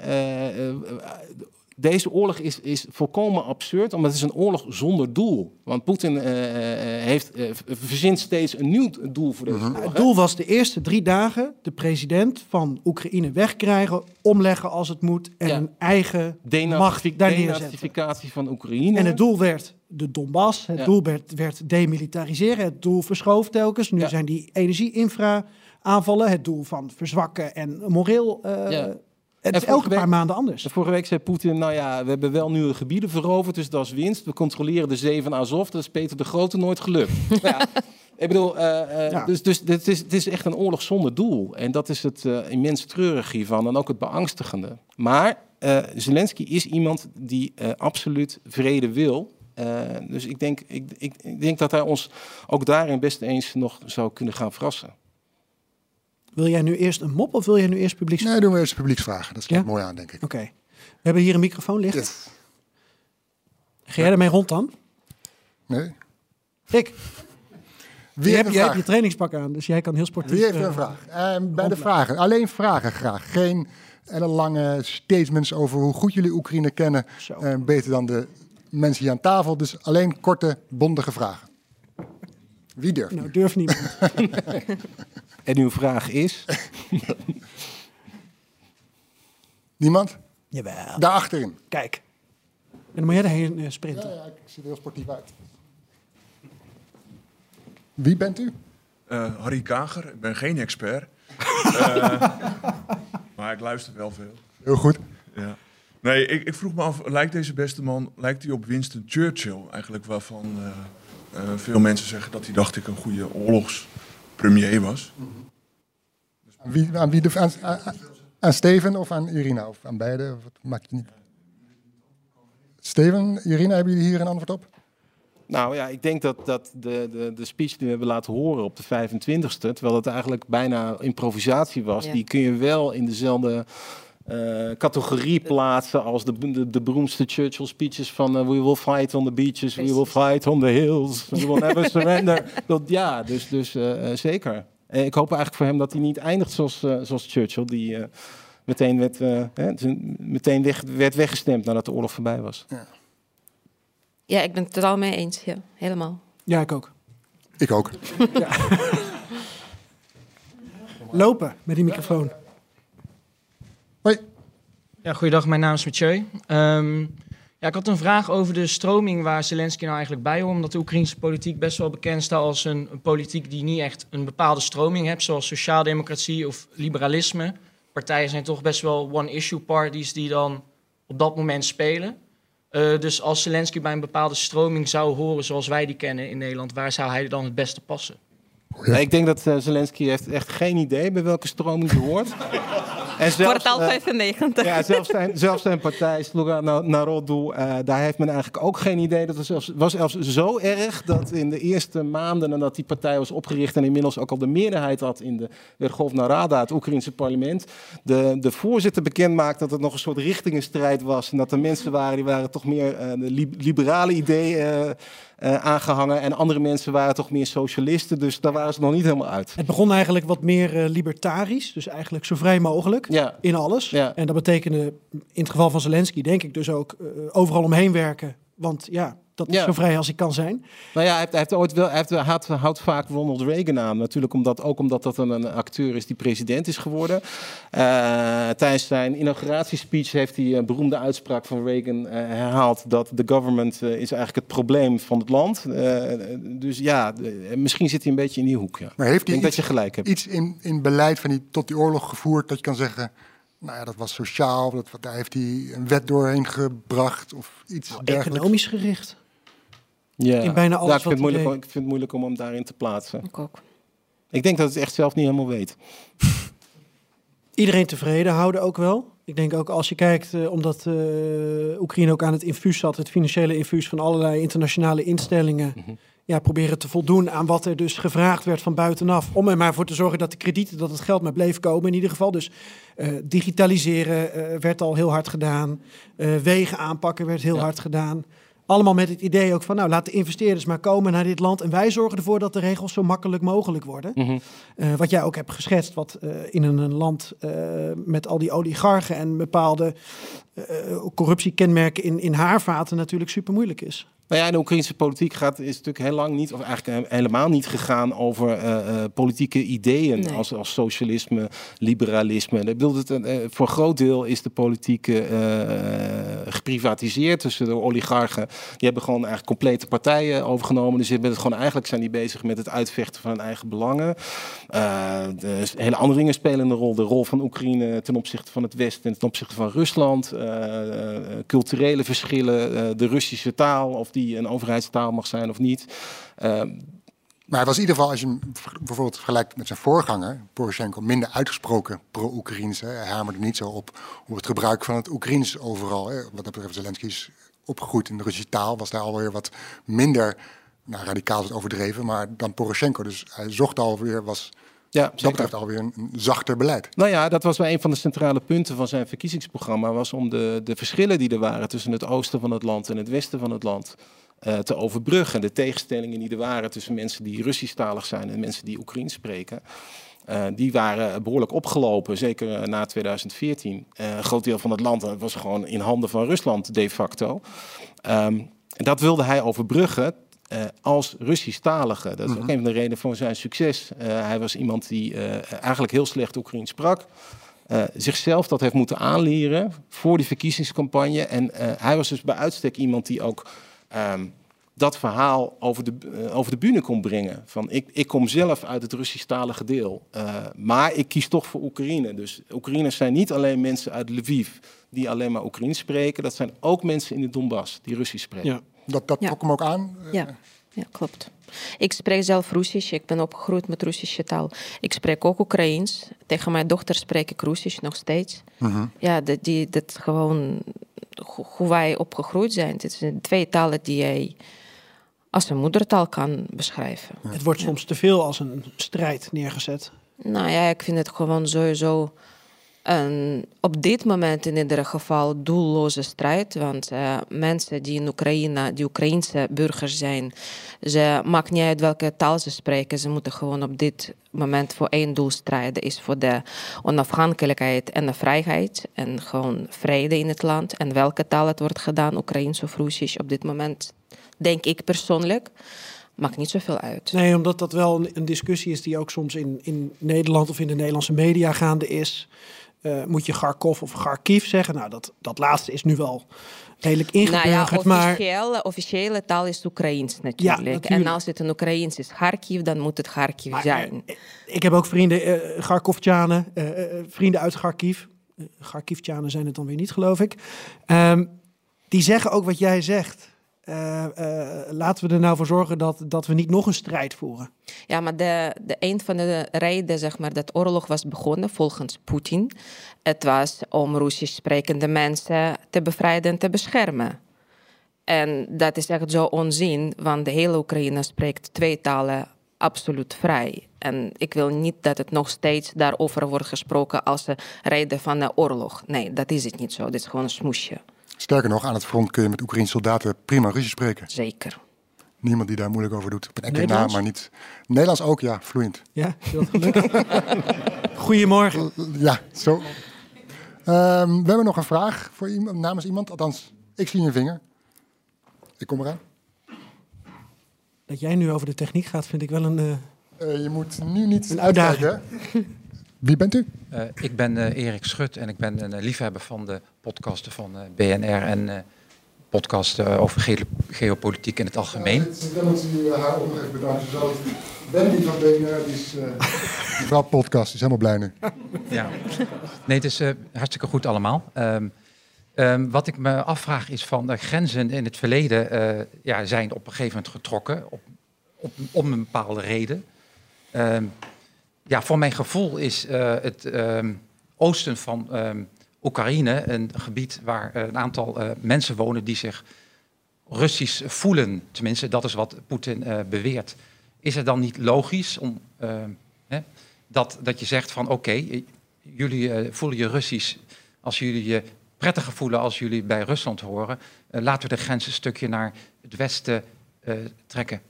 Deze oorlog is, is volkomen absurd, omdat het is een oorlog zonder doel. Want Poetin eh, eh, heeft, eh, verzint steeds een nieuw doel voor deze oorlog. Het doel was de eerste drie dagen de president van Oekraïne wegkrijgen, omleggen als het moet en Ja. een eigen Denazifi- macht daar neerzetten. Denazificatie van Oekraïne. En het doel werd de Donbass, het Ja. doel werd, werd demilitariseren, het doel verschoof telkens. Nu Ja. zijn die energie-infra aanvallen, het doel van verzwakken en moreel. eh, Ja. Het En is elke week- paar maanden anders. Vorige week zei Poetin, nou ja, we hebben wel nieuwe gebieden veroverd, dus dat is winst. We controleren de zee van Azov, dat is Peter de Grote nooit gelukt. Nou ja, ik bedoel, eh, eh, Ja. dus, dus het, is, het is echt een oorlog zonder doel. En dat is het eh, immens treurige hiervan en ook het beangstigende. Maar Zelensky is iemand die absoluut vrede wil. Dus ik denk, ik, ik, ik denk dat hij ons ook daarin best eens nog zou kunnen gaan verrassen. Wil jij nu eerst een mop of wil jij nu eerst publieks? Nee, doen we eerst publieksvragen. Dat sluit Ja? mooi aan, denk ik. Oké. We hebben hier een microfoon liggen. Yes. Ga jij ermee rond dan? Nee? Ik. Wie je hebt, een jij hebt je trainingspak aan, dus jij kan heel sportief. Wie heeft eh, een vraag? En bij de vragen, alleen vragen graag. Geen lange statements over hoe goed jullie Oekraïne kennen. Eh, beter dan de mensen hier aan tafel. Dus alleen korte, bondige vragen. Wie durft? Nou, nu? durf niet. En uw vraag is, Niemand? Jawel. Daar achterin. Kijk. En dan moet jij erheen eh, sprinten. Ja, ja, ik zie er heel sportief uit. Wie bent u? Eh, Harry Kager, ik ben geen expert. Eh, maar ik luister wel veel. Heel goed. Ja. Nee, ik, ik vroeg me af, lijkt deze beste man lijkt hij op Winston Churchill? Eigenlijk waarvan eh, eh, veel mensen zeggen dat hij, dacht ik, een goede oorlogspremier was. Aan wie, aan, wie de, aan, aan, aan Steven of aan Irina? Of aan beide? Of Wat maakt het niet? Steven, Irina, hebben jullie hier een antwoord op? Nou ja, ik denk dat, dat de, de, de speech die we hebben laten horen op de 25e, terwijl het eigenlijk bijna improvisatie was, Ja. die kun je wel in dezelfde eh, categorie plaatsen als de, de, de beroemdste Churchill speeches van eh, We will fight on the beaches, we will fight on the hills, we will never surrender. Dat, ja, dus, dus eh, zeker. En ik hoop eigenlijk voor hem dat hij niet eindigt zoals, eh, zoals Churchill, die eh, meteen, werd, eh, hè, meteen weg, werd weggestemd nadat de oorlog voorbij was. Ja, ik ben het totaal mee eens. Ja, helemaal. Ja, ik ook. Ik ook. Lopen met die microfoon. Hoi. Ja, goeiedag, mijn naam is Mathieu. Ehm, ja, ik had een vraag over de stroming waar Zelensky nou eigenlijk bij hoort. Omdat de Oekraïnse politiek best wel bekend staat als een, politiek die niet echt een bepaalde stroming heeft. Zoals sociaaldemocratie of liberalisme. Partijen zijn toch best wel one-issue parties die dan op dat moment spelen. Eh, dus als Zelensky bij een bepaalde stroming zou horen zoals wij die kennen in Nederland, waar zou hij dan het beste passen? Ja, ik denk dat eh, Zelensky heeft echt geen idee bij welke stroming hij hoort. en zelfs, Kwartaal eh, 95. ja, zelfs zijn, zelfs zijn partij, Sluga Na- Narodu, eh, daar heeft men eigenlijk ook geen idee. Dat was zelfs, was zelfs zo erg dat in de eerste maanden nadat die partij was opgericht... en inmiddels ook al de meerderheid had in de Verkhovna Rada, het Oekraïnse parlement... De, de voorzitter bekend maakte dat het nog een soort richtingenstrijd was... en dat er mensen waren die waren toch meer eh, de li- liberale ideeën eh, eh, aangehangen... en andere mensen waren toch meer socialisten. Dus daar waren ze nog niet helemaal uit. Het begon eigenlijk wat meer eh, libertarisch, dus eigenlijk zo vrij mogelijk Ja. in alles. Ja. En dat betekende in het geval van Zelensky, denk ik dus ook eh, overal omheen werken. Want ja, dat is Ja. zo vrij als ik kan zijn. Nou ja, hij heeft, hij heeft ooit wel, hij heeft, hij houdt, vaak Ronald Reagan aan. Natuurlijk omdat, ook omdat dat een, een acteur is die president is geworden. Eh, tijdens zijn inauguratiespeech heeft hij een beroemde uitspraak van Reagan eh, herhaald dat de government eh, is eigenlijk het probleem van het land. Eh, dus ja, misschien zit hij een beetje in die hoek. Ja. Maar heeft Ik hij dat iets, je gelijk hebt. iets in, in beleid van die, tot die oorlog gevoerd dat je kan zeggen... Nou ja, dat was sociaal, dat, daar heeft hij een wet doorheen gebracht of iets dergelijks. Economisch gericht. Ja. in bijna alles Ja, ik, vind wat het moeilijk, om- ik vind het moeilijk om hem daarin te plaatsen. Ik ook. Ik denk dat het echt zelf niet helemaal weet. Iedereen tevreden houden ook wel. Ik denk ook als je kijkt, uh, omdat uh, Oekraïne ook aan het infuus zat, het financiële infuus van allerlei internationale instellingen, mm -hmm. ja, proberen te voldoen aan wat er dus gevraagd werd van buitenaf. Om er maar voor te zorgen dat de kredieten, dat het geld maar bleef komen in ieder geval. Dus uh, digitaliseren werd al heel hard gedaan. wegen aanpakken werd heel ja. hard gedaan. Allemaal met het idee ook van, nou, laat de investeerders maar komen naar dit land. En wij zorgen ervoor dat de regels zo makkelijk mogelijk worden. Mm -hmm. uh, wat jij ook hebt geschetst, wat uh, in een, een land uh, met al die oligarchen en bepaalde corruptiekenmerken in, in haarvaten natuurlijk super moeilijk is. Nou ja, de Oekraïnse politiek gaat, is natuurlijk heel lang niet, of eigenlijk helemaal niet gegaan over uh, uh, politieke ideeën nee. als, als socialisme, liberalisme. Ik bedoel, het, uh, voor een groot deel is de politiek geprivatiseerd. Dus de oligarchen die hebben gewoon eigenlijk complete partijen overgenomen. Dus het gewoon, eigenlijk zijn die bezig met het uitvechten van hun eigen belangen. de hele andere dingen spelen een rol. De rol van Oekraïne ten opzichte van het Westen en ten opzichte van Rusland. culturele verschillen, de Russische taal of die een overheidstaal mag zijn of niet. Maar hij was in ieder geval, als je hem bijvoorbeeld vergelijkt met zijn voorganger, Poroshenko, minder uitgesproken pro-Oekraïns. Hij hamerde niet zo op, op het gebruik van het Oekraïns overal. Hè. Wat dat betreft, Zelensky is opgegroeid in de Russische taal, was daar alweer wat minder, nou, radicaal is overdreven, maar dan Poroshenko. Dus hij zocht alweer, was ja, dat betreft alweer een, een zachter beleid. Nou ja, dat was wel een van de centrale punten van zijn verkiezingsprogramma. Was om de, de verschillen die er waren tussen het oosten van het land en het westen van het land uh, te overbruggen. De tegenstellingen die er waren tussen mensen die Russisch-talig zijn en mensen die Oekraïens spreken. Uh, die waren behoorlijk opgelopen, zeker uh, na 2014. een groot deel van het land was gewoon in handen van Rusland de facto. Um, en dat wilde hij overbruggen uh, als Russisch-talige. Dat is ook een van de redenen voor zijn succes. Hij was iemand die eigenlijk heel slecht Oekraïens sprak. zichzelf dat heeft moeten aanleren voor die verkiezingscampagne. En hij was dus bij uitstek iemand die ook um, dat verhaal over de, over de bühne kon brengen. Van ik, ik kom zelf uit het Russisch-talige deel. maar ik kies toch voor Oekraïne. Dus Oekraïners zijn niet alleen mensen uit Lviv die alleen maar Oekraïens spreken. Dat zijn ook mensen in de Donbass die Russisch spreken. Ja. Dat, dat ja. trok hem ook aan? Ja. ja, klopt. Ik spreek zelf Russisch. Ik ben opgegroeid met Russische taal. Ik spreek ook Oekraïens. Tegen mijn dochter spreek ik Russisch nog steeds. -hmm. Ja, dat, die, dat gewoon hoe wij opgegroeid zijn. Het zijn twee talen die jij als een moedertaal kan beschrijven. Het wordt soms te veel als een strijd neergezet. Nou ja, ik vind het gewoon sowieso een op dit moment in ieder geval doelloze strijd. Want uh, mensen die in Oekraïne, die Oekraïnse burgers zijn, ze maakt niet uit welke taal ze spreken. Ze moeten gewoon op dit moment voor één doel strijden. Is voor de onafhankelijkheid en de vrijheid. En gewoon vrede in het land. En welke taal het wordt gedaan, Oekraïens of Russisch, op dit moment denk ik persoonlijk maakt niet zoveel uit. Nee, omdat dat wel een discussie is die ook soms in, in Nederland of in de Nederlandse media gaande is. Uh, moet je Kharkov of Kharkiv zeggen? Nou, dat, dat laatste is nu wel redelijk ingeburgerd. Nou ja, officiële, maar... officiële taal is Oekraïens natuurlijk. Ja, natuurlijk. En als het een Oekraïens is Kharkiv, dan moet het Kharkiv maar, zijn. Uh, ik heb ook vrienden, uh, Kharkovtjanen, vrienden uit Kharkiv. Kharkivtjanen zijn het dan weer niet, geloof ik. Um, die zeggen ook wat jij zegt. Uh, uh, laten we er nou voor zorgen dat, dat we niet nog een strijd voeren. Ja, maar de, de een van de redenen zeg maar, dat oorlog was begonnen volgens Poetin, het was om Russisch sprekende mensen te bevrijden en te beschermen. En dat is echt zo onzin, want de hele Oekraïne spreekt twee talen absoluut vrij. En ik wil niet dat het nog steeds daarover wordt gesproken als een reden van de oorlog. Nee, dat is het niet zo. Dit is gewoon een smoesje. Sterker nog, aan het front kun je met Oekraïnse soldaten prima Russisch spreken. Zeker. Niemand die daar moeilijk over doet. Op een enkele naam, maar niet. Nederlands ook, ja, vloeiend. Ja, heel gelukkig. Goedemorgen. Ja, zo. Um, we hebben nog een vraag voor iemand, namens iemand. Althans, ik zie je vinger. Ik kom eraan. Dat jij nu over de techniek gaat, vind ik wel een. Uh, uh, je moet nu niet een uitdaging. Wie bent u? Uh, ik ben uh, Erik Schut en ik ben een uh, liefhebber van de podcasten van BNR en podcasten over ge geopolitiek in het algemeen. Ja, dan moet u haar bedanken. Zo, Wendy van BNR, die is mevrouw podcast, die is helemaal blij nu. ja, nee, het is hartstikke goed allemaal. Um, um, wat ik me afvraag is van de grenzen in het verleden ja, zijn op een gegeven moment getrokken op, op, om een bepaalde reden. Um, ja, voor mijn gevoel is uh, het um, oosten van um, Oekraïne een gebied waar eh, een aantal eh, mensen wonen die zich Russisch voelen. Tenminste, dat is wat Poetin eh, beweert. Is het dan niet logisch om, eh, hè, dat, dat je zegt van oké, eh, jullie eh, voelen je Russisch als jullie je prettiger voelen als jullie bij Rusland horen. eh, laten we de grens een stukje naar het westen eh, trekken.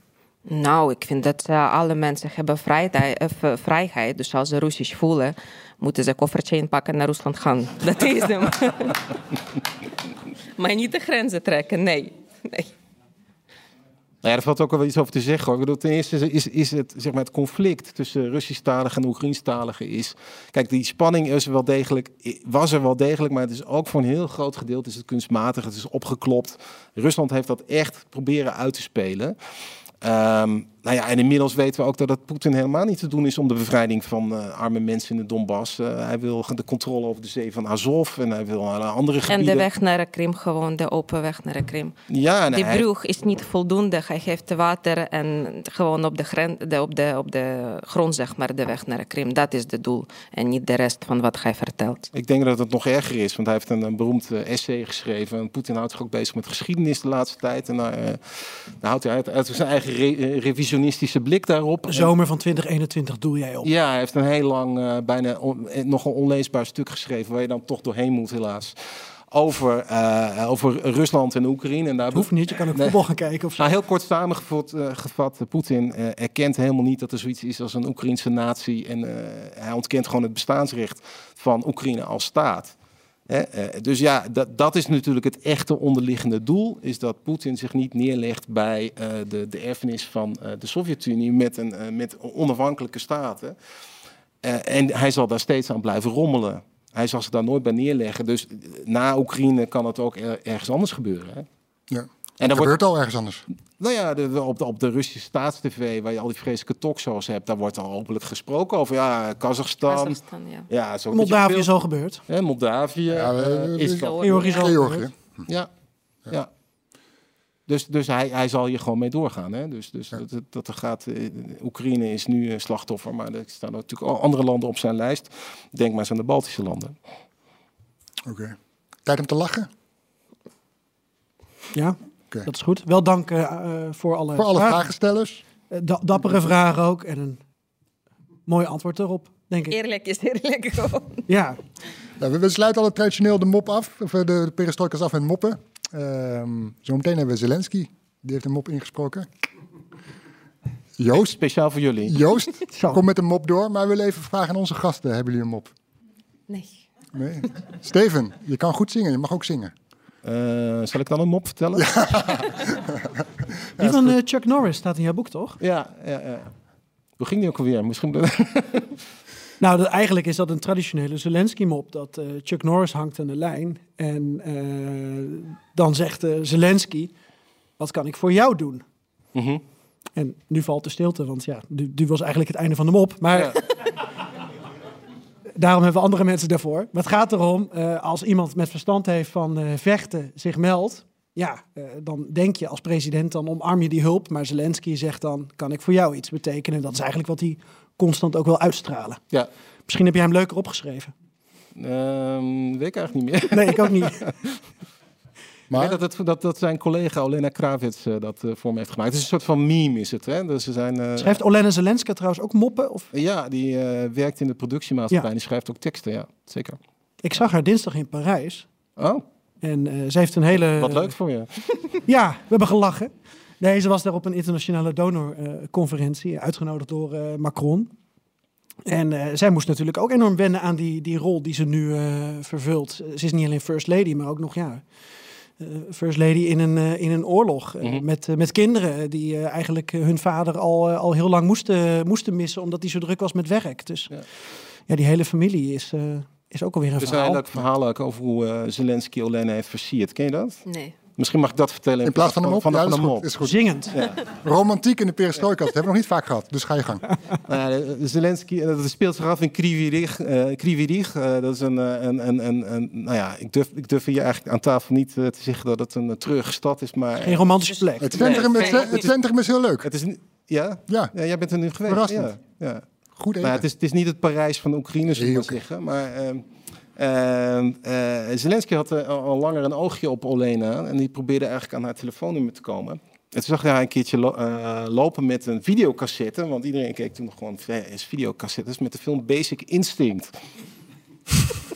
Nou, ik vind dat eh, alle mensen hebben vrijheid, v- vrijheid. Dus als ze Russisch voelen, moeten ze koffertje inpakken en naar Rusland gaan. Dat is hem. maar niet de grenzen trekken, nee. nee. Nou ja, valt ook wel iets over te zeggen. Hoor. Ik bedoel, ten eerste is, is het, zeg maar, het conflict tussen Russisch-taligen en Oekraïnstaligen is... Kijk, die spanning is wel degelijk, was er wel degelijk, maar het is ook voor een heel groot gedeelte is het kunstmatig. Het is opgeklopt. Rusland heeft dat echt proberen uit te spelen. Um, nou ja, en inmiddels weten we ook dat het Poetin helemaal niet te doen is om de bevrijding van eh, arme mensen in de Donbass. Eh, hij wil de controle over de zee van Azov en hij wil andere En gebieden. de weg naar de Krim, gewoon de open weg naar de Krim. Ja, en Die hij- brug is niet voldoende. Hij geeft water en gewoon op de, gren, de, op, de, op de grond, zeg maar, de weg naar de Krim. Dat is het doel. En niet de rest van wat hij vertelt. Ik denk dat het nog erger is, want hij heeft een, een beroemd eh, essay geschreven. En Poetin houdt zich ook bezig met geschiedenis de laatste tijd. En daar, daar houdt hij uit, uit zijn eigen re- eh, revisionistische blik daarop. De zomer van 2021 doe jij op. Ja, hij heeft een heel lang, eh, bijna on- eh, nog een onleesbaar stuk geschreven, waar je dan toch doorheen moet, helaas. Over, eh, over Rusland en Oekraïne. En daar Hoeft niet, je kan ook Nee. voetbal gaan kijken of zo. Nou, heel kort samengevat, gevat, Poetin erkent helemaal niet dat er zoiets is als een Oekraïnse natie. En hij ontkent gewoon het bestaansrecht van Oekraïne als staat. Eh, dus ja, dat, dat is natuurlijk het echte onderliggende doel. Is dat Poetin zich niet neerlegt bij eh, de, de erfenis van eh, de Sovjet-Unie met, een, met onafhankelijke staten. En hij zal daar steeds aan blijven rommelen. Hij zal zich daar nooit bij neerleggen. Dus na Oekraïne kan het ook er- ergens anders gebeuren. Ja. En dat gebeurt wordt al ergens anders. nou ja, de, de- op, de, op de Russische staatstv, waar je al die vreselijke talkshows hebt, daar wordt al openlijk gesproken over ja, Kazachstan. Kazachstan, ja. Ja, zo Moldavië is al gebeurd. Hè, Moldavië Ja, eh, we- is Georgië is al Georgië. Ja, ja. Dus, dus hij, hij zal hier gewoon mee doorgaan. Hè? Dus, dus dat, dat, dat er gaat, eh, Oekraïne is nu een slachtoffer, maar er staan natuurlijk al andere landen op zijn lijst. Denk maar eens aan de Baltische landen. Oké. Tijd om te lachen. Ja, Dat is goed. Wel dank eh, eh, voor alle, Voor alle vragen. vragenstellers. Eh, da- dappere vragen ook en een mooi antwoord erop, denk ik. Eerlijk is eerlijk gewoon. Ja, Nou, we, we sluiten al traditioneel de mop af, of de, de af met moppen. Ehm zometeen hebben we Zelensky, die heeft een mop ingesproken. Joost, Speciaal voor jullie. Joost kom met een mop door, maar we willen even vragen aan onze gasten. Hebben jullie een mop? Nee. Nee? Steven, je kan goed zingen, je mag ook zingen. Eh, zal ik dan een mop vertellen? die van eh, Chuck Norris staat in jouw boek, toch? Ja, ja, ja. Hoe ging die ook alweer? Misschien... Nou, dat, eigenlijk is dat een traditionele Zelensky-mop. Dat eh, Chuck Norris hangt aan de lijn. En eh, dan zegt Zelensky, wat kan ik voor jou doen? Mhm. En nu valt de stilte, want ja, nu, nu was eigenlijk het einde van de mop. Maar Ja. Daarom hebben we andere mensen daarvoor. Maar het gaat erom, eh, als iemand met verstand heeft van eh, vechten zich meldt... Ja, eh, dan denk je als president, dan omarm je die hulp. Maar Zelensky zegt dan, kan ik voor jou iets betekenen? Dat is eigenlijk wat hij constant ook wil uitstralen. Ja. Misschien heb jij hem leuker opgeschreven. Ehm, weet ik eigenlijk niet meer. Nee, ik ook niet. Maar Nee, dat, het, dat, dat zijn collega Olena Kravits eh, dat eh, voor me heeft gemaakt. Het is een soort van meme is het. Hè? Dus ze zijn, eh, Schrijft Olena Zelenska trouwens ook moppen? Of? Ja, die eh, werkt in de productiemaatschappij. Ja. Die schrijft ook teksten, ja. Zeker. Ik zag haar dinsdag in Parijs. Oh, En eh, ze heeft een hele... wat leuk voor je. Ja, we hebben gelachen. Nee, ze was daar op een internationale donorconferentie, uitgenodigd door eh, Macron. En eh, zij moest natuurlijk ook enorm wennen aan die, die rol die ze nu eh, vervult. Ze is niet alleen First Lady, maar ook nog ja, First Lady in een, eh, in een oorlog. eh, Mhm. met, eh, met kinderen die eh, eigenlijk eh, hun vader al, eh, al heel lang moesten, moesten missen, omdat hij zo druk was met werk. Dus Ja. ja, die hele familie is, eh, is ook alweer een Er is een verhaal. leuk verhaal ook over hoe eh, Zelensky Olena heeft versierd. Ken je dat? Nee. Misschien mag ik dat vertellen in plaats van de mop? Van, ja, de is mop. goed. Is goed. Zingend. Romantiek in de perestrojkas, dat hebben we nog niet vaak gehad. Dus ga je gang. Nou ja, de- de Zelensky, eh, dat speelt zich af in Krivirich. eh Krivirich eh, dat is een, een, een, een, een, nou ja, ik durf, ik durf hier eigenlijk aan tafel niet te zeggen dat het een treurige stad is, maar... Geen romantische plek. Het centrum, Nee. het, het centrum is heel leuk. Het is niet, ja? Ja, ja, jij bent er nu geweest. Verrassend. Ja, ja. goed. Maar ja, het, is, het is niet het Parijs van Oekraïne, zou ik maar Heerlijk. zeggen. Maar ehm, Eh, Zelensky had eh, al langer een oogje op Olena en die probeerde eigenlijk aan haar telefoonnummer te komen. En toen zag hij haar een keertje lo- eh, lopen met een videocassette, want iedereen keek toen nog gewoon VS videocassettes met de film Basic Instinct.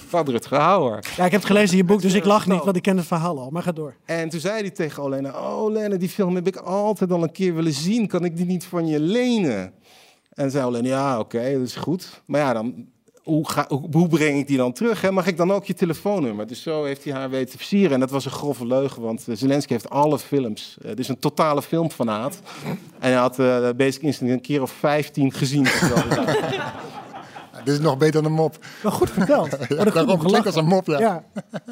Van Rutger Hauer. Ja, ik heb het gelezen in je boek, dus ik lach niet, want ik ken het verhaal al. Maar ga door. En toen zei hij tegen Olena, oh Olena, die film heb ik altijd al een keer willen zien. Kan ik die niet van je lenen? En zei Olena, ja, oké, dat is goed. Maar ja, dan, hoe, ga, hoe, hoe breng ik die dan terug? Hè? Mag ik dan ook je telefoonnummer? Dus zo heeft hij haar weten te versieren. En dat was een grove leugen, want eh, Zelensky heeft alle films. Het is een totale filmfanaat. En hij had eh Basic Instinct een keer of 15 gezien. Dit is nog beter dan een mop. Wel goed verteld. Ja, Wat een goed daarom om klinkt als een mop, ja. Ja.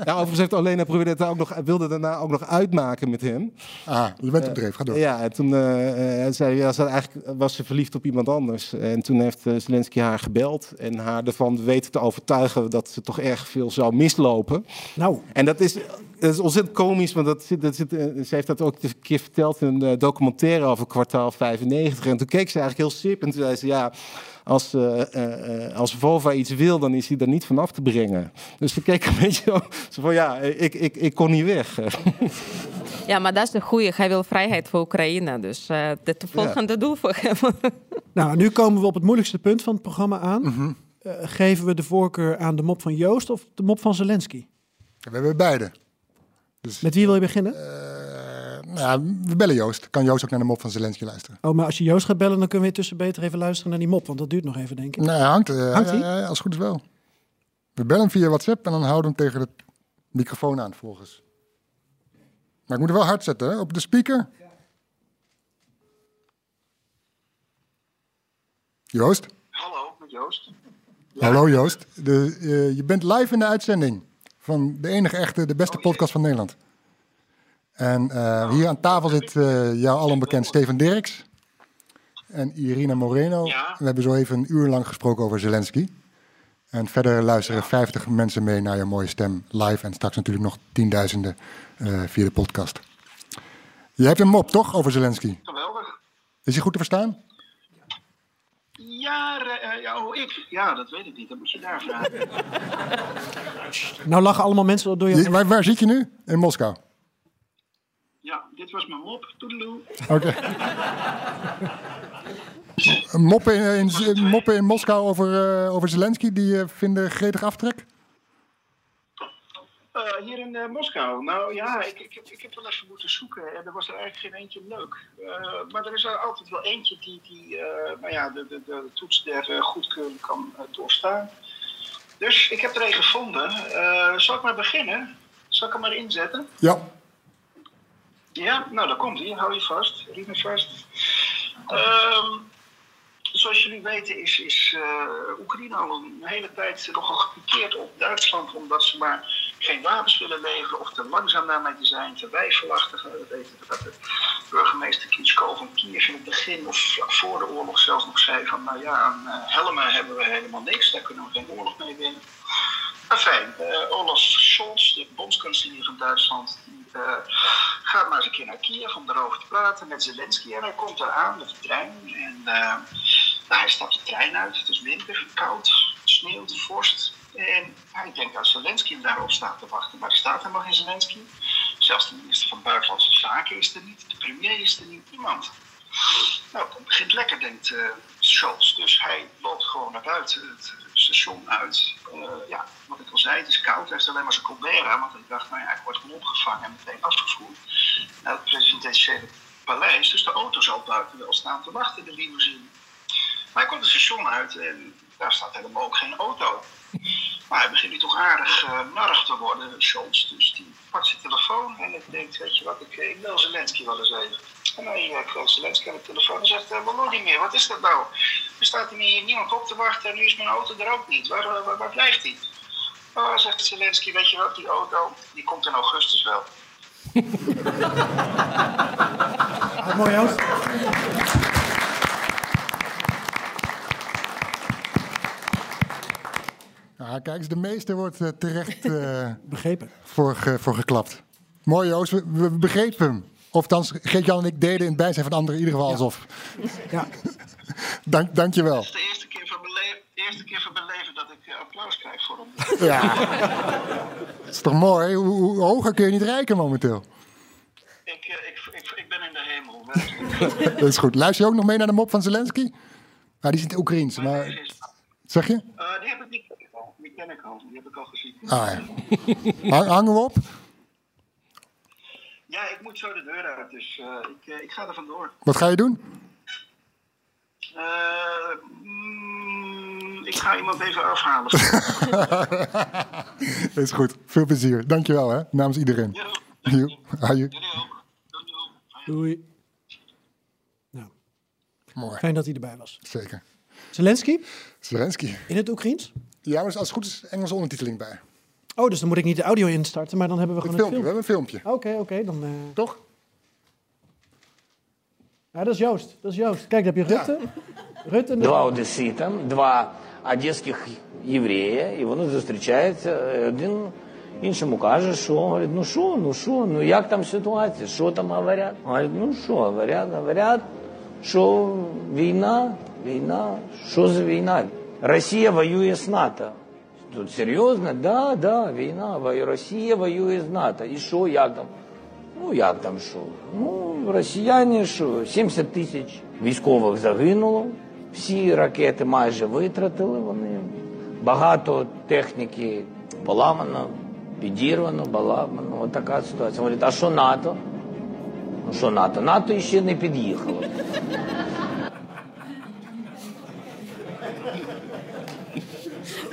Ja, overigens heeft Olena probeerde het ook nog, wilde daarna ook nog uitmaken met hem. Ah, je bent op dreef, ga door. Ja, en toen eh, eh, zei ja, ze eigenlijk was ze verliefd op iemand anders. En toen heeft eh, Zelensky haar gebeld en haar ervan weten te overtuigen dat ze toch erg veel zou mislopen. Nou. En dat is, dat is ontzettend komisch, want dat zit, dat zit, eh, ze heeft dat ook een keer verteld in een eh, documentaire over kwartaal 95. En toen keek ze eigenlijk heel sip en toen zei ze ja. Als, eh, eh, eh, als Vova iets wil, dan is hij er niet van af te brengen. Dus ze keek een beetje zo zo van ja, ik, ik, ik kon niet weg. Ja, maar dat is de goede. Hij wil vrijheid voor Oekraïne. Dus eh het volgende doel voor hem. Nou, nu komen we op het moeilijkste punt van het programma aan. Mhm. Eh, geven we de voorkeur aan de mop van Joost of de mop van Zelensky? We hebben beide. Met wie wil je beginnen? Ja, we bellen Joost. Kan Joost ook naar de mop van Zelensky luisteren? Oh, maar als je Joost gaat bellen, dan kunnen we intussen beter even luisteren naar die mop. Want dat duurt nog even, denk ik. Nee, hangt. eh, Hangt hij? ja, ja, als goed is wel. We bellen hem via WhatsApp en dan houden we hem tegen de microfoon aan volgens. Maar ik moet er wel hard zetten, hè? Op de speaker. Joost? Hallo, met Joost. Hallo Joost. De, eh, je bent live in de uitzending van de enige echte, de beste podcast van Nederland. En eh, hier aan tafel zit eh jou alom bekend Steven Dirks en Irina Moreno. We hebben zo even een uur lang gesproken over Zelensky. En verder luisteren 50 mensen mee naar je mooie stem live en straks natuurlijk nog tienduizenden eh, via de podcast. Je hebt een mop, toch, over Zelensky? Geweldig. Is hij goed te verstaan? Ja, eh, ja, oh, ik. Ja, dat weet ik niet. Dat moet je daar vragen. Nou lachen allemaal mensen door je... Je- waar, waar zit je nu? In Moskou. Dit was mijn mop. Toedeloe. Oké. moppen, in, in, moppen in Moskou over, eh, over Zelensky, die eh, vinden gretig aftrek? Eh, hier in Moskou. Nou ja, ik, ik, heb, ik heb wel even moeten zoeken en er was er eigenlijk geen eentje leuk. Maar er is er altijd wel eentje die, die nou ja, de, de, de toets der goedkeuring kan doorstaan. Dus ik heb er een gevonden. Zal ik maar beginnen? Zal ik hem maar inzetten? Ja. Ja, nou daar komt hij. Hou je vast. Riep me vast. Ehm, zoals jullie weten is, is eh, Oekraïne al een hele tijd nogal gepikeerd op Duitsland. Omdat ze maar geen wapens willen leveren of te langzaam daarmee te zijn, te wijfelachtig. Dat weten we dat de burgemeester Klitschko van Kiev in het begin of voor de oorlog zelfs nog zei van... Nou ja, aan eh, helmen hebben we helemaal niks, daar kunnen we geen oorlog mee winnen. Enfin, eh, Olaf Scholz, de bondskanselier van Duitsland, eh, gaat maar eens een keer naar Kiev om daarover te praten met Zelensky. En hij komt daar aan met de trein. En eh, nou, hij stapt de trein uit. Het is winter, koud, het sneeuwt, vorst. En hij denkt dat Zelensky hem daarop staat te wachten. Maar er staat helemaal geen Zelensky. Zelfs de minister van Buitenlandse Zaken is er niet. De premier is er niet. Niemand. Nou, dat begint lekker, denkt eh Scholz. Dus hij loopt gewoon naar buiten, het station uit. Eh, ja, wat ik al zei, het is koud. Hij heeft alleen maar zijn colbert. Want hij dacht, nou ja, ik word gewoon opgevangen en meteen afgevoerd naar het presidentiële paleis. Dus de auto zal buiten wel staan te wachten, de limousine. Maar hij komt het station uit en daar staat helemaal ook geen auto. Maar hij begint nu toch aardig uh, te worden, Scholz. Dus die pakt zijn telefoon en ik denkt, weet je wat, ik, ik bel Zelensky wel eens even. En hij uh, belt Zelensky aan de telefoon en zegt, uh, Volodymyr, wat is dat nou? Er staat hier niemand op te wachten en nu is mijn auto er ook niet. Waar, waar, waar blijft hij? Oh, zegt Zelensky, weet je wat, die auto, die komt in augustus wel. Mooi, Joost. Ja, kijk eens, de meester wordt eh, terecht eh, Begrepen. Voor, ge- voor geklapt. Mooi Joost, we, we begrepen hem. Of thans, Geert-Jan en ik deden in het bijzijn van anderen in ieder geval alsof. Ja. Dank, dank je wel. Het is de eerste keer van mijn, le- eerste keer van mijn leven dat ik je applaus krijgt voor hem. Ja. Dat is toch mooi? Hoe, hoe hoger kun je niet reiken momenteel? Ik, eh, ik, ik, ik ben in de hemel. Dat is goed. Luister je ook nog mee naar de mop van Zelensky? Nou, die is in het Oekraïens, maar... Zeg je? Eh, die heb ik niet al. Die ken ik al. Die heb ik al gezien. Ah ja. Hang- Hangen we op? Ja, ik moet zo de deur uit, dus eh, ik, eh, ik ga er vandoor. Wat ga je doen? Eh, mm, ik ga iemand even afhalen. Dat is goed. Veel plezier. Dankjewel, hè. Namens iedereen. Joe. Aju. Doei. Nou, Mooi. fijn dat hij erbij was. Zeker. Zelensky, Zelensky. in het Oekraïens? Ja, maar als het goed is, Engelse ondertiteling bij. Oh, dus dan moet ik niet de audio instarten, maar dan hebben we Een gewoon filmpje, we een hebben een filmpje. Oké, oké, dan... eh, Toch? Ja, dat is Joost. Dat is Joost. Kijk, daar heb je Rutte. Rutte. en de- Два одесита, два одеських єврея, і вони зустрічаються. і Один іншому каже, що говорить, ну що, ну що, ну як там ситуація, що там говорять? Говорить, ну що говорять, говорять, що війна, війна, що за війна? Росія воює з НАТО. Тут серйозно? Да, да, війна. Росія воює з НАТО. І що, як там? Ну як там що? Ну, росіяни що, 70 тисяч військових загинуло, всі ракети майже витратили вони. Багато техніки поламано, підірвано, поламано. От така ситуація. Говорять, а що НАТО? Ну що НАТО? НАТО ще не під'їхало.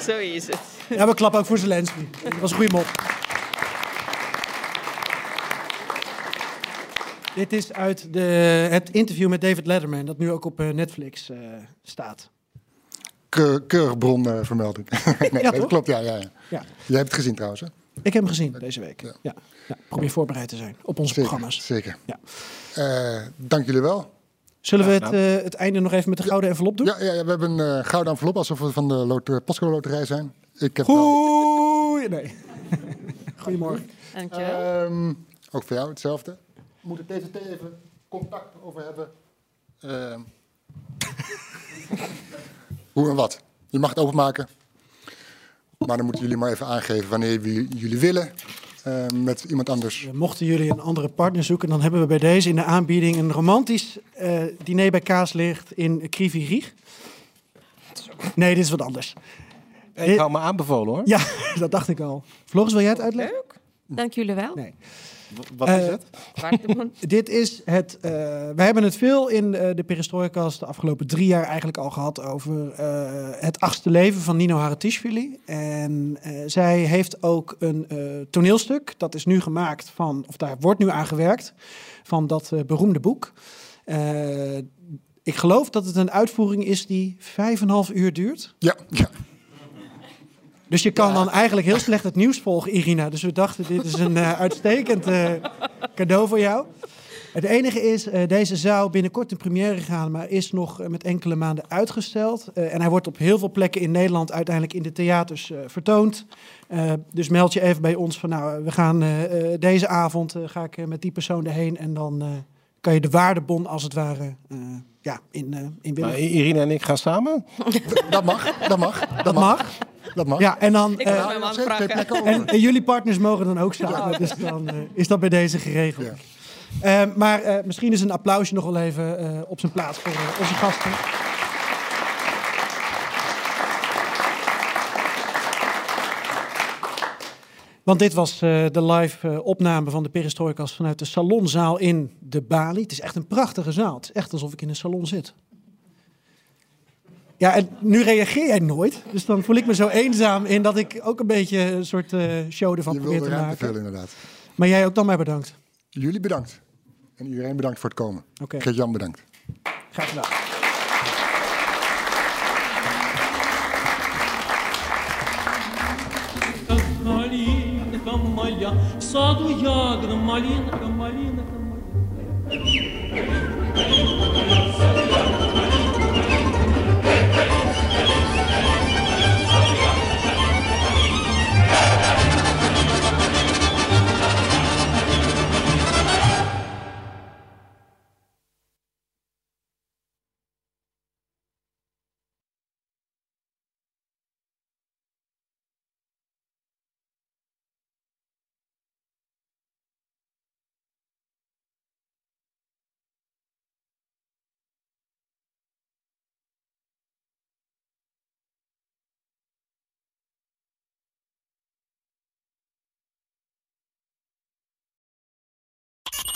Zo is het. Ja, we klappen ook voor Zelensky. Dat was een goede mop. Dit is uit de, het interview met David Letterman, dat nu ook op eh, Netflix eh, staat. Keur, keurig bron eh, vermeld ik. nee, Ja, dat toch? klopt, ja, ja, ja. Ja. Jij hebt het gezien trouwens, hè? Ik heb hem gezien deze week. Ja. Ja. Probeer voorbereid te zijn op onze Zeker, programma's. Zeker. Ja. Eh, dank jullie wel. Zullen we het, nou. eh, het einde nog even met de gouden envelop doen? Ja, ja, ja, we hebben een eh, gouden envelop alsof we van de lot Postcode Loterij zijn. Ik heb Goeie, nee. Goedemorgen. Dankjewel. Ehm, ook voor jou hetzelfde. We moeten TVT even contact over hebben. Ehm. Hoe en wat. Je mag het openmaken. Maar dan moeten jullie maar even aangeven wanneer jullie willen. Eh, met iemand anders. Mochten jullie een andere partner zoeken, dan hebben we bij deze in de aanbieding een romantisch eh, diner bij Kaaslicht in Krivi Rieg. Nee, dit is wat anders. Ik hou me aanbevolen hoor. Ja, dat dacht ik al. Floris, wil jij het uitleggen? Leuk. Dank jullie wel. Nee. Wat Eh, is het? Dit is het. eh we hebben het veel in eh, de Perestroikast de afgelopen drie jaar eigenlijk al gehad over eh, het achtste leven van Nino Haratischvili. En eh, zij heeft ook een eh, toneelstuk. Dat is nu gemaakt van, of daar wordt nu aan gewerkt, van dat eh, beroemde boek. Eh, ik geloof dat het een uitvoering is die vijf en een half uur duurt. Ja, ja. Dus je kan dan eigenlijk heel slecht het nieuws volgen, Irina. Dus we dachten, dit is een eh, uitstekend eh, cadeau voor jou. Het enige is, eh, deze zou binnenkort in première gaan, maar is nog met enkele maanden uitgesteld. Eh, en hij wordt op heel veel plekken in Nederland uiteindelijk in de theaters eh, vertoond. Eh, dus meld je even bij ons van, nou, we gaan eh, eh, deze avond, ga ik met die persoon erheen. En dan eh, kan je de waardebon als het ware eh, ja, in, eh in willen. Maar Irina en ik gaan samen? Dat mag, dat mag. Dat mag. Dat mag. Ja, en dan. Ik eh, ga hem aanvragen. en, en jullie partners mogen dan ook samen. Dus dan eh, is dat bij deze geregeld. Eh, maar eh, misschien is een applausje nog wel even eh, op zijn plaats voor eh, onze gasten. Want dit was eh, de live eh, opname van de Perestroikas vanuit de salonzaal in de Bali. Het is echt een prachtige zaal. Het is echt alsof ik in een salon zit. Ja, en nu reageer jij nooit. Dus dan voel ik me zo eenzaam in dat ik ook een beetje een soort eh, show ervan Je probeer wilde te ruimte maken. vullen inderdaad. Maar jij ook dan maar bedankt. Jullie bedankt. En iedereen bedankt voor het komen. Oké. Geert-Jan bedankt. Graag gedaan. Малинка моя, в саду ягода, малинка, малинка